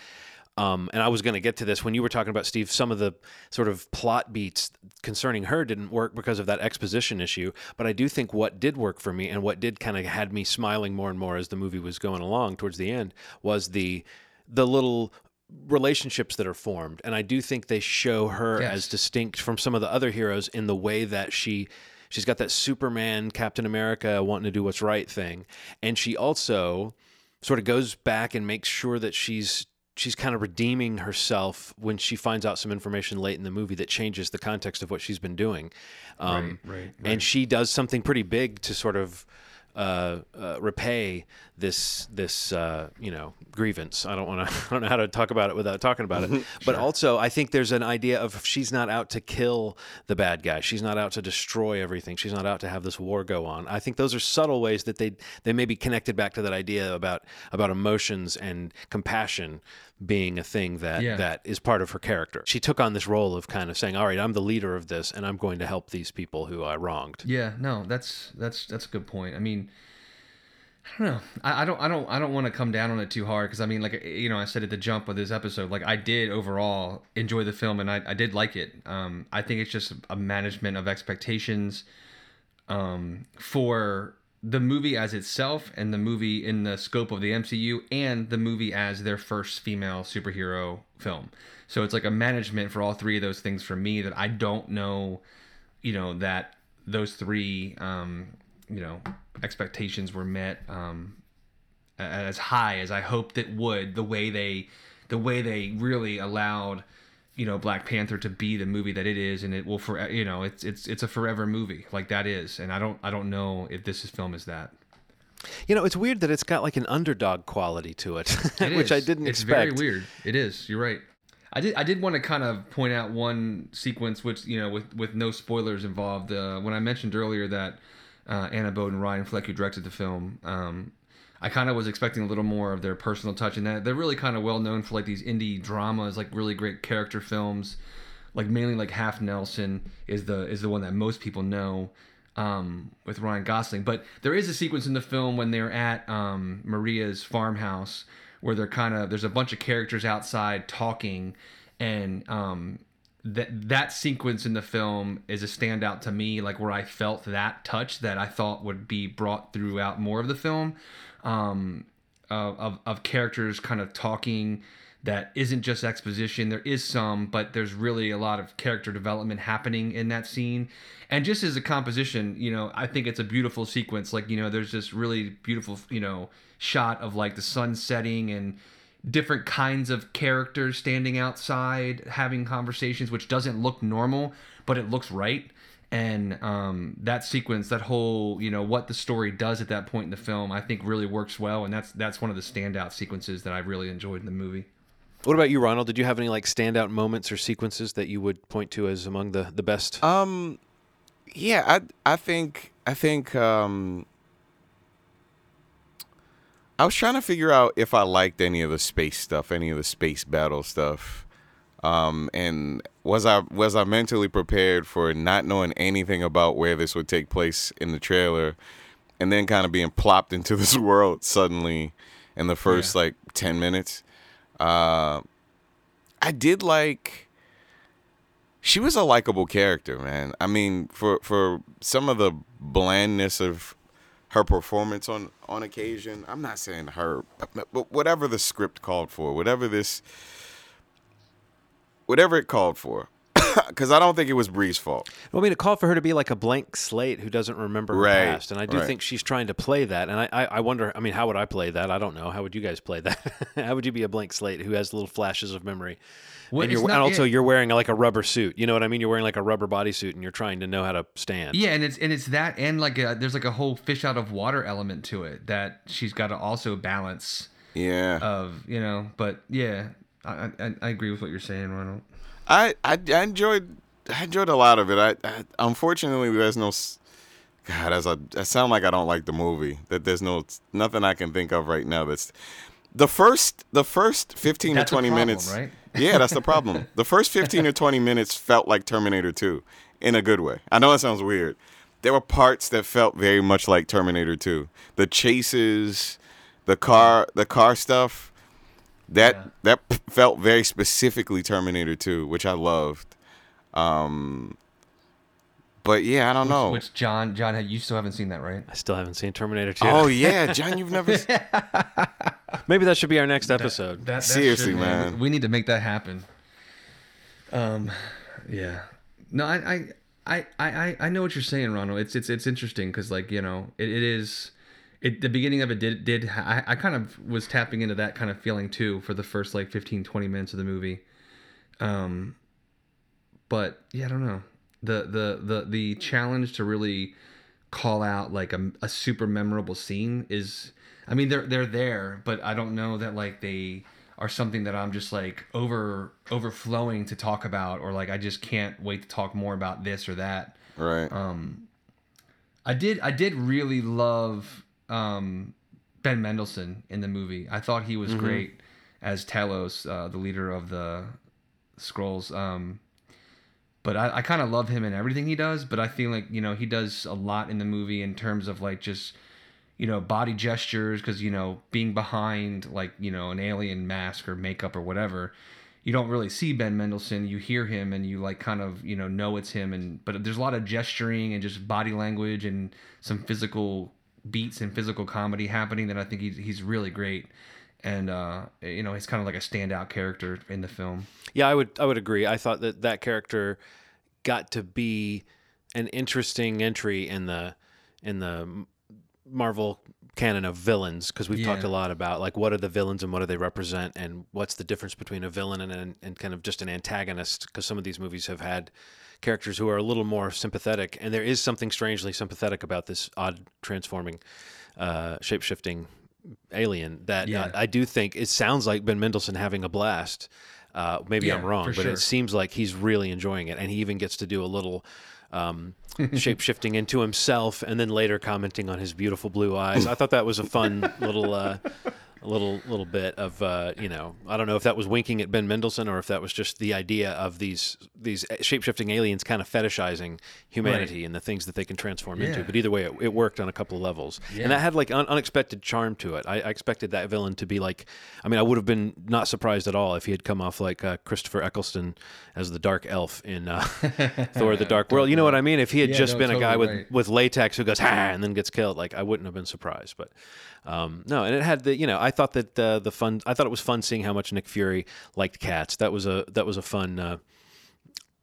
Speaker 2: Um, and I was going to get to this when you were talking about Steve. Some of the sort of plot beats concerning her didn't work because of that exposition issue. But I do think what did work for me and what did kind of had me smiling more and more as the movie was going along towards the end was the the little relationships that are formed. And I do think they show her
Speaker 1: Yes.
Speaker 2: as distinct from some of the other heroes in the way that she she's got that Superman, Captain America wanting to do what's right thing, and she also sort of goes back and makes sure that she's she's kind of redeeming herself when she finds out some information late in the movie that changes the context of what she's been doing. Um,
Speaker 1: Right, right,
Speaker 2: And she does something pretty big to sort of uh, uh, repay this this uh, you know grievance. I don't want to. I don't know how to talk about it without talking about it. But also, I think there's an idea of she's not out to kill the bad guy. She's not out to destroy everything. She's not out to have this war go on. I think those are subtle ways that they they may be connected back to that idea about about emotions and compassion being a thing that
Speaker 1: Yeah.
Speaker 2: that is part of her character. She took on this role of kind of saying, "All right, I'm the leader of this, and I'm going to help these people who I wronged."
Speaker 1: Yeah, no, that's that's that's a good point. I mean, I don't know. I, I don't I don't I don't want to come down on it too hard because I mean, like you know, I said at the jump of this episode, like I did overall enjoy the film and I, I did like it. Um, I think it's just a management of expectations, um, for the movie as itself and the movie in the scope of the MCU and the movie as their first female superhero film. So it's like a management for all three of those things for me that I don't know you know that those three um, you know expectations were met um, as high as I hoped it would. The way they the way they really allowed you know Black Panther to be the movie that it is, and it will for you know it's it's it's a forever movie like that is, and I don't I don't know if this is film is that.
Speaker 2: You know, it's weird that it's got like an underdog quality to it,
Speaker 1: It
Speaker 2: which I didn't
Speaker 1: it's
Speaker 2: expect.
Speaker 1: It's very weird. It is. You're right. I did. I did want to kind of point out one sequence, which you know, with with no spoilers involved. Uh, when I mentioned earlier that uh, Anna Boden and Ryan Fleck, who directed the film, um, I kind of was expecting a little more of their personal touch in that. They're really kind of well known for like these indie dramas, like really great character films. Like mainly like Half Nelson is the is the one that most people know um, with Ryan Gosling. But there is a sequence in the film when they're at um, Maria's farmhouse where they're kind of there's a bunch of characters outside talking, and um, that that sequence in the film is a standout to me. Like where I felt that touch that I thought would be brought throughout more of the film. Um, of, of, of characters kind of talking that isn't just exposition. There is some, but there's really a lot of character development happening in that scene. And just as a composition, you know, I think it's a beautiful sequence. Like, you know, there's this really beautiful, you know, shot of like the sun setting and different kinds of characters standing outside having conversations, which doesn't look normal, but it looks right and um, that sequence, that whole you know what the story does at that point in the film, I think really works well, and that's that's one of the standout sequences that I really enjoyed in the movie.
Speaker 2: What about you, Ronald? Did you have any like standout moments or sequences that you would point to as among the the best?
Speaker 3: Um, yeah, I I think I think um, I was trying to figure out if I liked any of the space stuff, any of the space battle stuff, um, and was I was I mentally prepared for not knowing anything about where this would take place in the trailer, and then kind of being plopped into this world suddenly in the first
Speaker 1: Yeah.
Speaker 3: like ten minutes. Uh, I did like she was a likable character, man. I mean, for for some of the blandness of her performance on on occasion, I'm not saying her, but- but whatever the script called for, whatever this, whatever it called for, because I don't think it was Brie's fault.
Speaker 2: Well, I mean, it call for her to be like a blank slate who doesn't remember her
Speaker 3: Right,
Speaker 2: past, and I do
Speaker 3: right.
Speaker 2: think she's trying to play that. And I, I, I wonder, I mean, how would I play that? I don't know. How would you guys play that? how would you be a blank slate who has little flashes of memory?
Speaker 1: Well,
Speaker 2: and, you're,
Speaker 1: not-
Speaker 2: and also,
Speaker 1: yeah.
Speaker 2: you're wearing like a rubber suit. You know what I mean? You're wearing like a rubber bodysuit, and you're trying to know how to stand.
Speaker 1: Yeah, and it's and it's that, and like a, there's like a whole fish out of water element to it that she's got to also balance
Speaker 3: Yeah,
Speaker 1: of you know. But yeah, I I, I agree with what you're saying, Ronald.
Speaker 3: I, I I enjoyed I enjoyed a lot of it. I, I unfortunately there's no. God, as I, I sound like I don't like the movie. That there's no nothing I can think of right now. That's the first the first fifteen
Speaker 1: That's
Speaker 3: to twenty
Speaker 1: problem,
Speaker 3: minutes.
Speaker 1: right?
Speaker 3: Yeah, that's the problem. the first fifteen or twenty minutes felt like Terminator Two, in a good way. I know that sounds weird. There were parts that felt very much like Terminator Two. The chases, the car, the car stuff. That
Speaker 1: Yeah.
Speaker 3: that felt very specifically Terminator 2, which I loved. Um, but yeah, I don't know.
Speaker 1: Which John John, you still haven't seen that, right?
Speaker 2: I still haven't seen Terminator 2.
Speaker 3: oh yeah, John, you've never. s-
Speaker 2: Maybe that should be our next episode.
Speaker 1: That, that
Speaker 3: Seriously,
Speaker 1: should-
Speaker 3: man.
Speaker 1: We need to make that happen. Um, yeah. No, I, I, I, I, I know what you're saying, Ronald. It's, it's, it's interesting because, like, you know, it, it is. It, the beginning of it did did I, I kind of was tapping into that kind of feeling too for the first like 15 20 minutes of the movie um but yeah i don't know the the the the challenge to really call out like a, a super memorable scene is I mean they're they're there, but I don't know that like they are something that I'm just like over overflowing to talk about or like I just can't wait to talk more about this or that.
Speaker 3: Right.
Speaker 1: Um, I did I did really love um, Ben Mendelsohn in the movie. I thought he was
Speaker 2: Mm-hmm.
Speaker 1: great as Talos, uh, the leader of the Skrulls. Um, but I, I kind of love him in everything he does. But I feel like you know he does a lot in the movie in terms of like just you know body gestures because you know being behind like you know an alien mask or makeup or whatever you don't really see ben mendelsohn you hear him and you like kind of you know know it's him and but there's a lot of gesturing and just body language and some physical beats and physical comedy happening that i think he's, he's really great. And uh you know he's kind of like a standout character in the film.
Speaker 2: Yeah, I would I would agree. I thought that that character got to be an interesting entry in the in the Marvel canon of villains because we've talked a lot about like what are the villains and what do they represent and what's the difference between a villain and an, and kind of just an antagonist because some of these movies have had characters who are a little more sympathetic and there is something strangely sympathetic about this odd transforming uh shape shifting alien that
Speaker 1: Yeah.
Speaker 2: uh, I do think it sounds like Ben Mendelsohn having a blast uh, maybe I'm wrong, but
Speaker 1: sure.
Speaker 2: it seems like he's really enjoying it, and he even gets to do a little um, shape shifting into himself, and then later commenting on his beautiful blue eyes. I thought that was a fun little. Uh, a little little bit of uh, you know I don't know if that was winking at Ben Mendelsohn or if that was just the idea of these these shape shifting aliens kind of fetishizing humanity and the things that they can transform into. But either way, it, it worked on a couple of levels,
Speaker 1: Yeah.
Speaker 2: and that had like un- unexpected charm to it. I, I expected that villain to be like, I mean, I would have been not surprised at all if he had come off like uh, Christopher Eccleston as the Dark Elf in uh, Thor: The Dark World. You know what I mean? If he had
Speaker 1: Yeah,
Speaker 2: just
Speaker 1: no,
Speaker 2: been a guy with
Speaker 1: right.
Speaker 2: with latex who goes ha and then gets killed, like I wouldn't have been surprised. But um, no, and it had the you know I thought that uh, the fun I thought it was fun seeing how much Nick Fury liked cats. That was a that was a fun. Uh,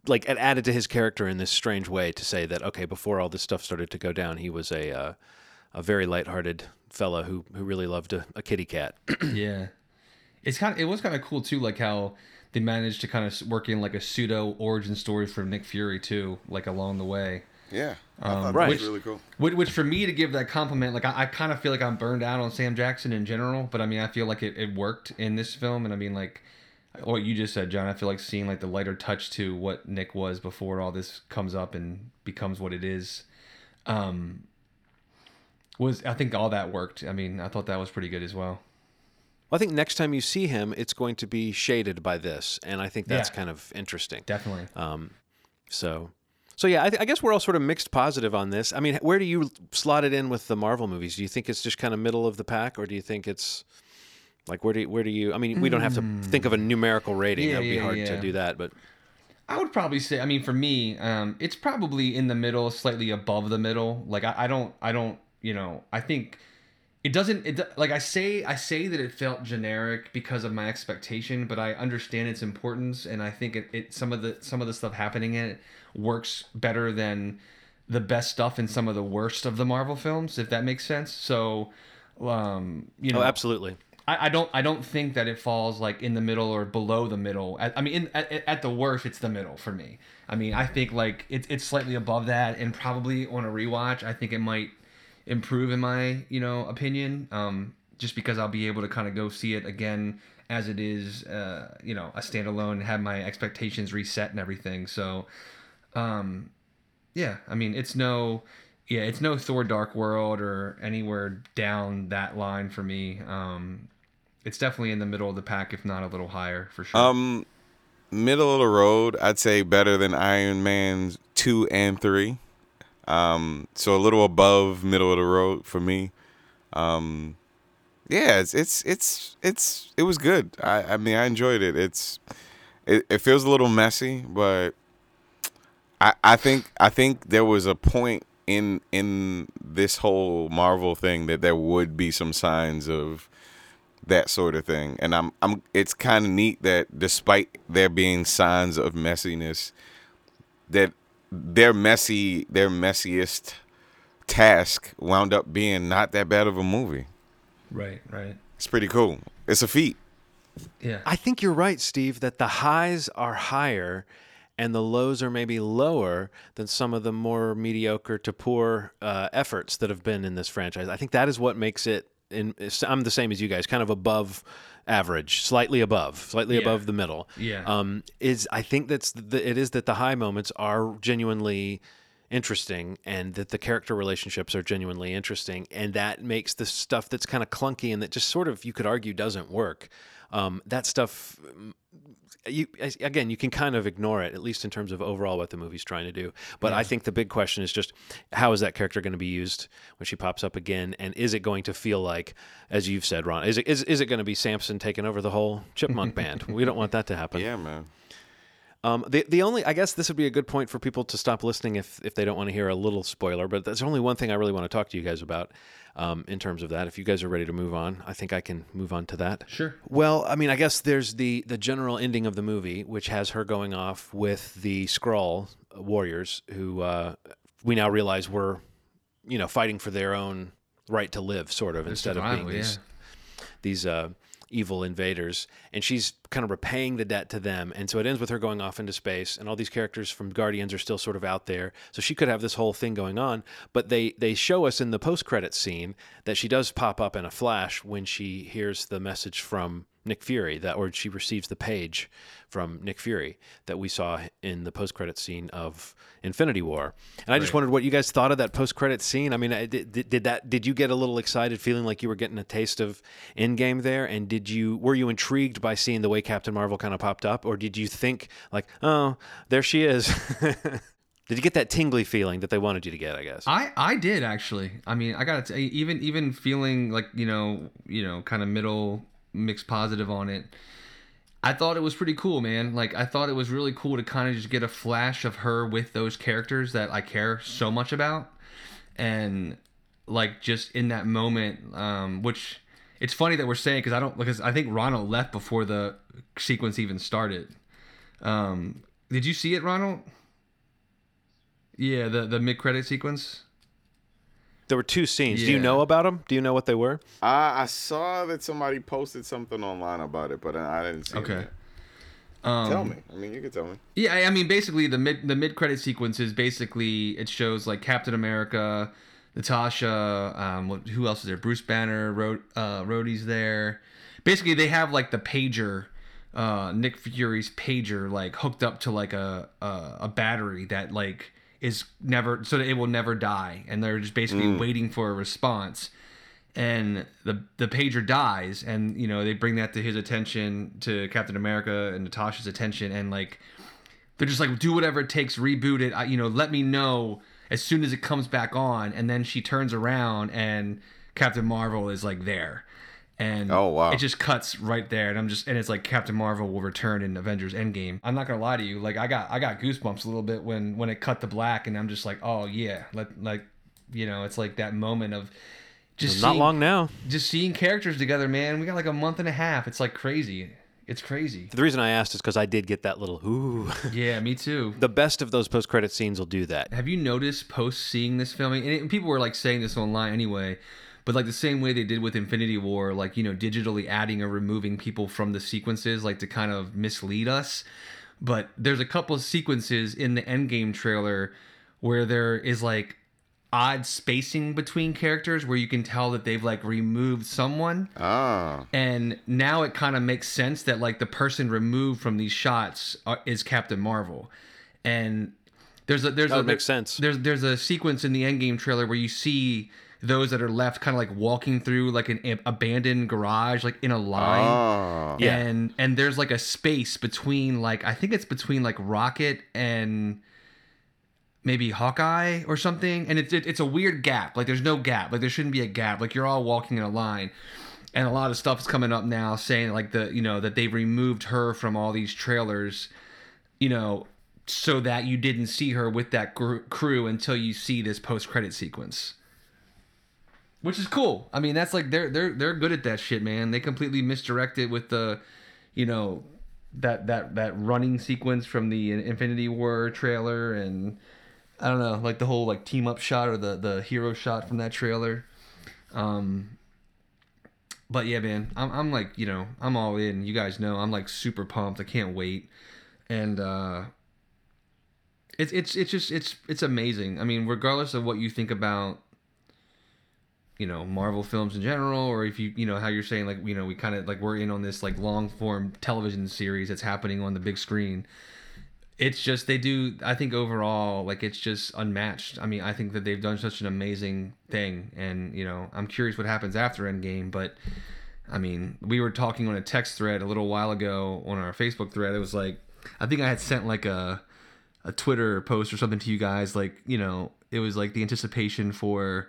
Speaker 2: like it added to his character in this strange way to say that okay before all this stuff started to go down he was a uh, a very lighthearted fella who who really loved a, a kitty cat
Speaker 1: yeah it's kind of it was kind of cool too like how they managed to kind of work in like a pseudo origin story for nick fury too like along the way
Speaker 3: Yeah. I
Speaker 1: Um,
Speaker 3: thought
Speaker 2: right.
Speaker 3: that was really cool.
Speaker 1: Which, which for me to give that compliment, like I, I kind of feel like I'm burned out on Sam Jackson in general, but I mean I feel like it, it worked in this film, and I mean like what you just said, John. I feel like seeing like the lighter touch to what Nick was before all this comes up and becomes what it is, um, was I think all that worked. I mean I thought that was pretty good as well.
Speaker 2: well, i think next time you see him it's going to be shaded by this and i think that's
Speaker 1: Yeah.
Speaker 2: kind of interesting
Speaker 1: Definitely.
Speaker 2: um, so so yeah I, th- I guess we're all sort of mixed positive on this i mean where do you slot it in with the marvel movies do you think it's just kind of middle of the pack or do you think it's like where do you, where do you i mean we don't have to think of a numerical rating
Speaker 1: Yeah,
Speaker 2: that would be
Speaker 1: yeah,
Speaker 2: hard to do that but
Speaker 1: I would probably say, I mean, for me, um, it's probably in the middle, slightly above the middle. Like I, I don't, I don't, you know, I think it doesn't. It like I say, I say that it felt generic because of my expectation, but I understand its importance, and I think it, it some of the some of the stuff happening in it works better than the best stuff in some of the worst of the Marvel films, if that makes sense. So, um, you know,
Speaker 2: oh absolutely
Speaker 1: I, I don't I don't think that it falls like in the middle or below the middle. At, I mean, in, at, at the worst, it's the middle for me. I mean, I think like it's it's slightly above that, and probably on a rewatch, I think it might improve in my you know opinion. Um, just because I'll be able to kind of go see it again as it is, uh, you know, a standalone, have my expectations reset and everything. So, um, yeah, I mean, it's no, yeah, it's no Thor: Dark World or anywhere down that line for me. Um, it's definitely in the middle of the pack, if not a little higher for sure.
Speaker 3: Um, middle of the road, I'd say better than Iron Man two and three. Um, so a little above middle of the road for me. Um, yeah, it's it's it's it's it was good. I I mean I enjoyed it. It's it, it feels a little messy, but I I think I think there was a point in in this whole Marvel thing that there would be some signs of that sort of thing. And I'm I'm it's kind of neat that despite there being signs of messiness that their messy their messiest task wound up being not that bad of a movie.
Speaker 1: right, right,
Speaker 3: It's pretty cool. It's a feat.
Speaker 1: yeah,
Speaker 2: I think you're right, Steve, that the highs are higher and the lows are maybe lower than some of the more mediocre to poor uh, efforts that have been in this franchise. I think that is what makes it. In, I'm the same as you guys, kind of above average, slightly above, slightly
Speaker 1: Yeah.
Speaker 2: above the middle.
Speaker 1: Yeah.
Speaker 2: Um, is I think that's the, it is that the high moments are genuinely interesting and that the character relationships are genuinely interesting and that makes the stuff that's kind of clunky and that just sort of you could argue doesn't work um, that stuff you again you can kind of ignore it at least in terms of overall what the movie's trying to do. But i think the big question is just how is that character going to be used when she pops up again? And is it going to feel like as you've said ron is it is, is it going to be samson taking over the whole chipmunk band? We don't want that to happen.
Speaker 3: Yeah, man.
Speaker 2: Um, the the only I guess this would be a good point for people to stop listening if if they don't want to hear a little spoiler. But there's only one thing I really want to talk to you guys about um, in terms of that. If you guys are ready to move on, I think I can move on to that.
Speaker 1: Sure.
Speaker 2: Well, I mean, I guess there's the the general ending of the movie, which has her going off with the Skrull warriors, who uh, we now realize were, you know, fighting for their own right to live, sort of, instead of being these these uh, evil invaders, and she's kind of repaying the debt to them. And so it ends with her going off into space, and all these characters from Guardians are still sort of out there. So she could have this whole thing going on, but they they show us in the post credit scene that she does pop up in a flash when she hears the message from Nick Fury that or she receives the page from Nick Fury that we saw in the post credit scene of Infinity War. And I just wondered what you guys thought of that post credit scene. I mean, did, did, that did you get a little excited feeling like you were getting a taste of Endgame there and did you were you intrigued by seeing the way Captain Marvel kind of popped up or did you think like, "Oh, there she is." did you get that tingly feeling that they wanted you to get, I guess?
Speaker 1: I I did actually. I mean, I gotta say, even even feeling like you know you know kind of middle mixed positive on it. I thought it was pretty cool, man. Like I thought it was really cool to kind of just get a flash of her with those characters that I care so much about, and like just in that moment, um, which it's funny that we're saying because I don't because I think Ronald left before the sequence even started. Um, did you see it, Ronald? Yeah, the the mid credit sequence.
Speaker 2: There were two scenes. Do you know about them? Do you know what they were?
Speaker 3: I, I saw that somebody posted something online about it, but I didn't see
Speaker 1: Okay.
Speaker 3: it. yet.
Speaker 1: Um,
Speaker 3: Tell me. I mean, you can tell me.
Speaker 1: Yeah, I- I mean, basically the mid the mid credit sequence is basically it shows like Captain America, Natasha, um, what, who else is there? Bruce Banner, Ro- uh, Rhodey's there. Basically, they have like the pager, uh, Nick Fury's pager, like hooked up to like a a, a battery that like is never so that it will never die, and they're just basically mm. waiting for a response. And the the pager dies and you know they bring that to his attention to Captain America and Natasha's attention and like they're just like do whatever it takes reboot it. I, you know let me know as soon as it comes back on. And then she turns around and Captain Marvel is like there and
Speaker 3: Oh, wow.
Speaker 1: it just cuts right there and I'm just and it's like Captain Marvel will return in Avengers Endgame I'm not gonna lie to you like I got I got goosebumps a little bit when when it cut to black and I'm just like oh yeah let like you know it's like that moment of just
Speaker 2: Not
Speaker 1: seeing-
Speaker 2: long now.
Speaker 1: just seeing characters together, man. We got like a month and a half. It's like crazy. It's crazy.
Speaker 2: The reason I asked is because I did get that little ooh.
Speaker 1: Yeah, me too.
Speaker 2: the best of those post credit scenes will do that.
Speaker 1: Have you noticed post seeing this film? And it- people were like saying this online anyway, but like the same way they did with Infinity War, like you know, digitally adding or removing people from the sequences, like to kind of mislead us. But there's a couple of sequences in the Endgame trailer where there is like odd spacing between characters where you can tell that they've like removed someone.
Speaker 3: Ah.
Speaker 1: and now it kind of makes sense that like the person removed from these shots are, is Captain Marvel, and there's a there's
Speaker 2: That
Speaker 1: a
Speaker 2: would make sense.
Speaker 1: There's there's a sequence in the Endgame trailer where you see those that are left kind of like walking through like an ab- abandoned garage like in a line.
Speaker 3: Ah.
Speaker 2: Yeah.
Speaker 1: And and there's like a space between like I think it's between like Rocket and maybe Hawkeye or something, and it's it, it's a weird gap. Like there's no gap. Like there shouldn't be a gap. Like you're all walking in a line, and a lot of stuff is coming up now saying like the you know that they removed her from all these trailers, you know, so that you didn't see her with that gr- crew until you see this post credit sequence. Which is cool. I mean, that's like they're they're they're good at that shit, man. They completely misdirected with the, you know, that that that running sequence from the Infinity War trailer and I don't know, like the whole like team up shot or the the hero shot from that trailer. Um but yeah, man, I'm I'm like, you know, I'm all in. You guys know I'm like super pumped. I can't wait. And uh it's it's it's just it's it's amazing. I mean, regardless of what you think about you know Marvel films in general, or if you you know how you're saying like you know we kind of like we're in on this like long form television series that's happening on the big screen. It's just they do. I think overall, like it's just unmatched. I mean, I think that they've done such an amazing thing, and you know, I'm curious what happens after Endgame. But I mean, we were talking on a text thread a little while ago on our Facebook thread. It was like I think I had sent like a a Twitter post or something to you guys. Like you know, it was like the anticipation for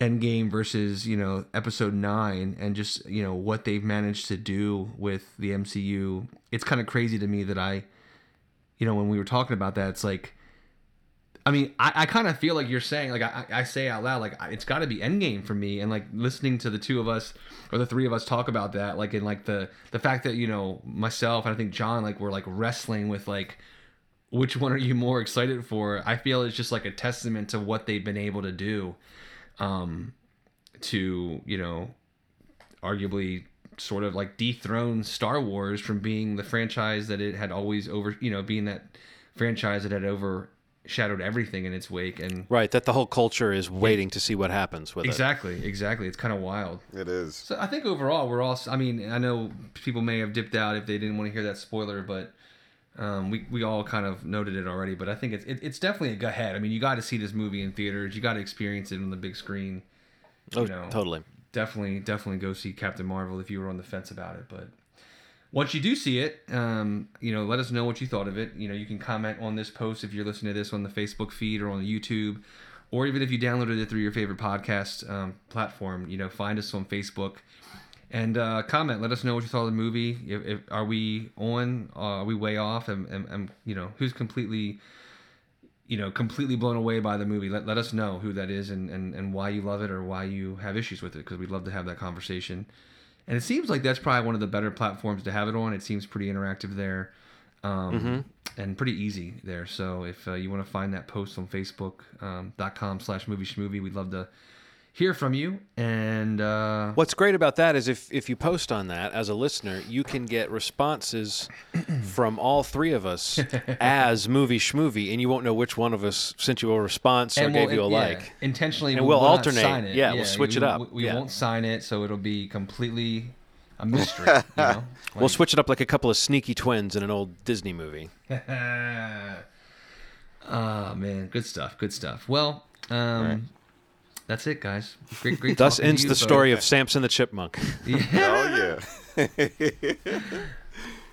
Speaker 1: Endgame versus you know Episode Nine, and just you know what they've managed to do with the MCU. It's kind of crazy to me that I you know, when we were talking about that, it's like, I mean, I, I kind of feel like you're saying, like, I, I say out loud, like, it's got to be Endgame for me. And like listening to the two of us or the three of us talk about that, like, in like the the fact that you know myself and I think John, like, we're like wrestling with like, which one are you more excited for? I feel it's just like a testament to what they've been able to do, um, to you know, arguably sort of like dethrone Star Wars from being the franchise that it had always over, you know, being that franchise that had overshadowed everything in its wake. And
Speaker 2: right, that the whole culture is waiting to see what happens with
Speaker 1: exactly, it. Exactly, It's kind of wild.
Speaker 3: It is.
Speaker 1: So I think overall we're all. I mean, I know people may have dipped out if they didn't want to hear that spoiler, but. Um, we, we all kind of noted it already, but I think it's it, it's definitely a go ahead. I mean, you got to see this movie in theaters. You got to experience it on the big screen.
Speaker 2: You oh, know. totally
Speaker 1: definitely definitely go see Captain Marvel if you were on the fence about it. But once you do see it, um, you know, let us know what you thought of it. You know, you can comment on this post if you're listening to this on the Facebook feed or on the YouTube, or even if you downloaded it through your favorite podcast um, platform. You know, find us on Facebook and uh, comment. Let us know what you thought of the movie. If, if are we on? Uh, are we way off? And, and, and you know, who's completely you know, completely blown away by the movie, let, let us know who that is and, and, and why you love it or why you have issues with it because we'd love to have that conversation. And it seems like that's probably one of the better platforms to have it on. It seems pretty interactive there um, mm-hmm. and pretty easy there. So if uh, you want to find that post on Facebook.com um, slash movie schmovie, we'd love to hear from you. And uh,
Speaker 2: what's great about that is if if you post on that as a listener, you can get responses from all three of us as movie schmovie, and you won't know which one of us sent you a response or we'll, gave you a yeah, like.
Speaker 1: Intentionally,
Speaker 2: and we'll, we'll alternate. Yeah, yeah, we'll switch
Speaker 1: we,
Speaker 2: it up.
Speaker 1: We,
Speaker 2: yeah.
Speaker 1: won't sign it, so it'll be completely a mystery. you know? like,
Speaker 2: we'll switch it up like a couple of sneaky twins in an old Disney movie.
Speaker 1: oh man, good stuff. Good stuff. Well. Um, that's it, guys. Great, great.
Speaker 2: Thus ends the story of Samson the Chipmunk.
Speaker 3: Yeah. Oh yeah.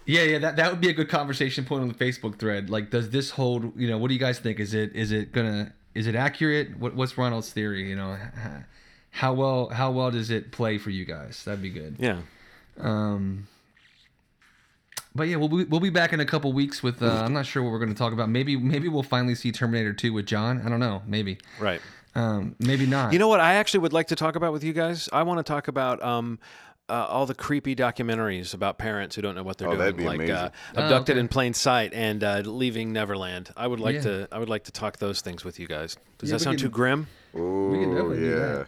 Speaker 1: yeah, yeah. That that would be a good conversation point on the Facebook thread. Like, does this hold? You know, what do you guys think? Is it is it gonna is it accurate? What what's Ronald's theory? You know, how well how well does it play for you guys? That'd be good.
Speaker 2: Yeah.
Speaker 1: Um. But yeah, we'll be, we'll be back in a couple weeks with. Uh, I'm not sure what we're going to talk about. Maybe maybe we'll finally see Terminator 2 with John. I don't know. Maybe.
Speaker 2: Right.
Speaker 1: Um, maybe not.
Speaker 2: You know what I actually would like to talk about with you guys? I want to talk about um, uh, all the creepy documentaries about parents who don't know what they're
Speaker 3: oh,
Speaker 2: doing,
Speaker 3: like uh,
Speaker 2: "Abducted oh, okay. in Plain Sight" and uh, "Leaving Neverland." I would like yeah. to. I would like to talk those things with you guys. Does yeah, that sound can, too grim?
Speaker 3: Oh yeah.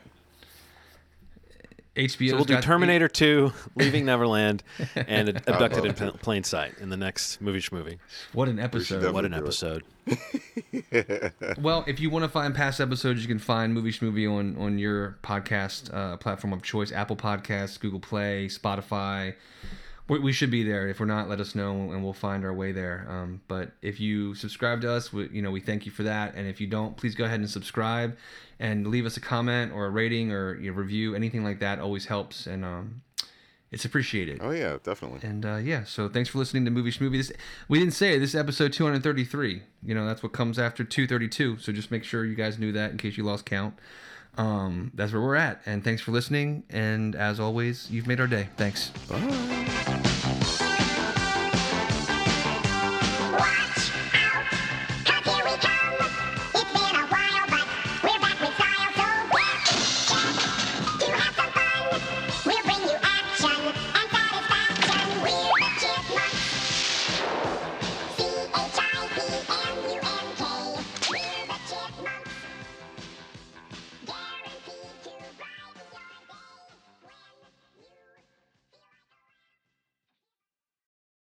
Speaker 1: HBO.
Speaker 2: So we'll do Terminator eight. 2, Leaving Neverland, and Abducted in Plain Sight in the next movie movie.
Speaker 1: What an episode!
Speaker 2: What an episode!
Speaker 1: well, if you want to find past episodes, you can find Movie Schmovie on on your podcast uh, platform of choice: Apple Podcasts, Google Play, Spotify. We, we should be there. If we're not, let us know, and we'll find our way there. Um, but if you subscribe to us, we, you know we thank you for that. And if you don't, please go ahead and subscribe and leave us a comment or a rating or a review. Anything like that always helps, and um, it's appreciated.
Speaker 3: Oh yeah, definitely.
Speaker 1: And uh, yeah, so thanks for listening to Movie Schmovie. This we didn't say it, this is episode 233. You know that's what comes after 232. So just make sure you guys knew that in case you lost count. Um, that's where we're at. And thanks for listening. And as always, you've made our day. Thanks.
Speaker 3: Bye.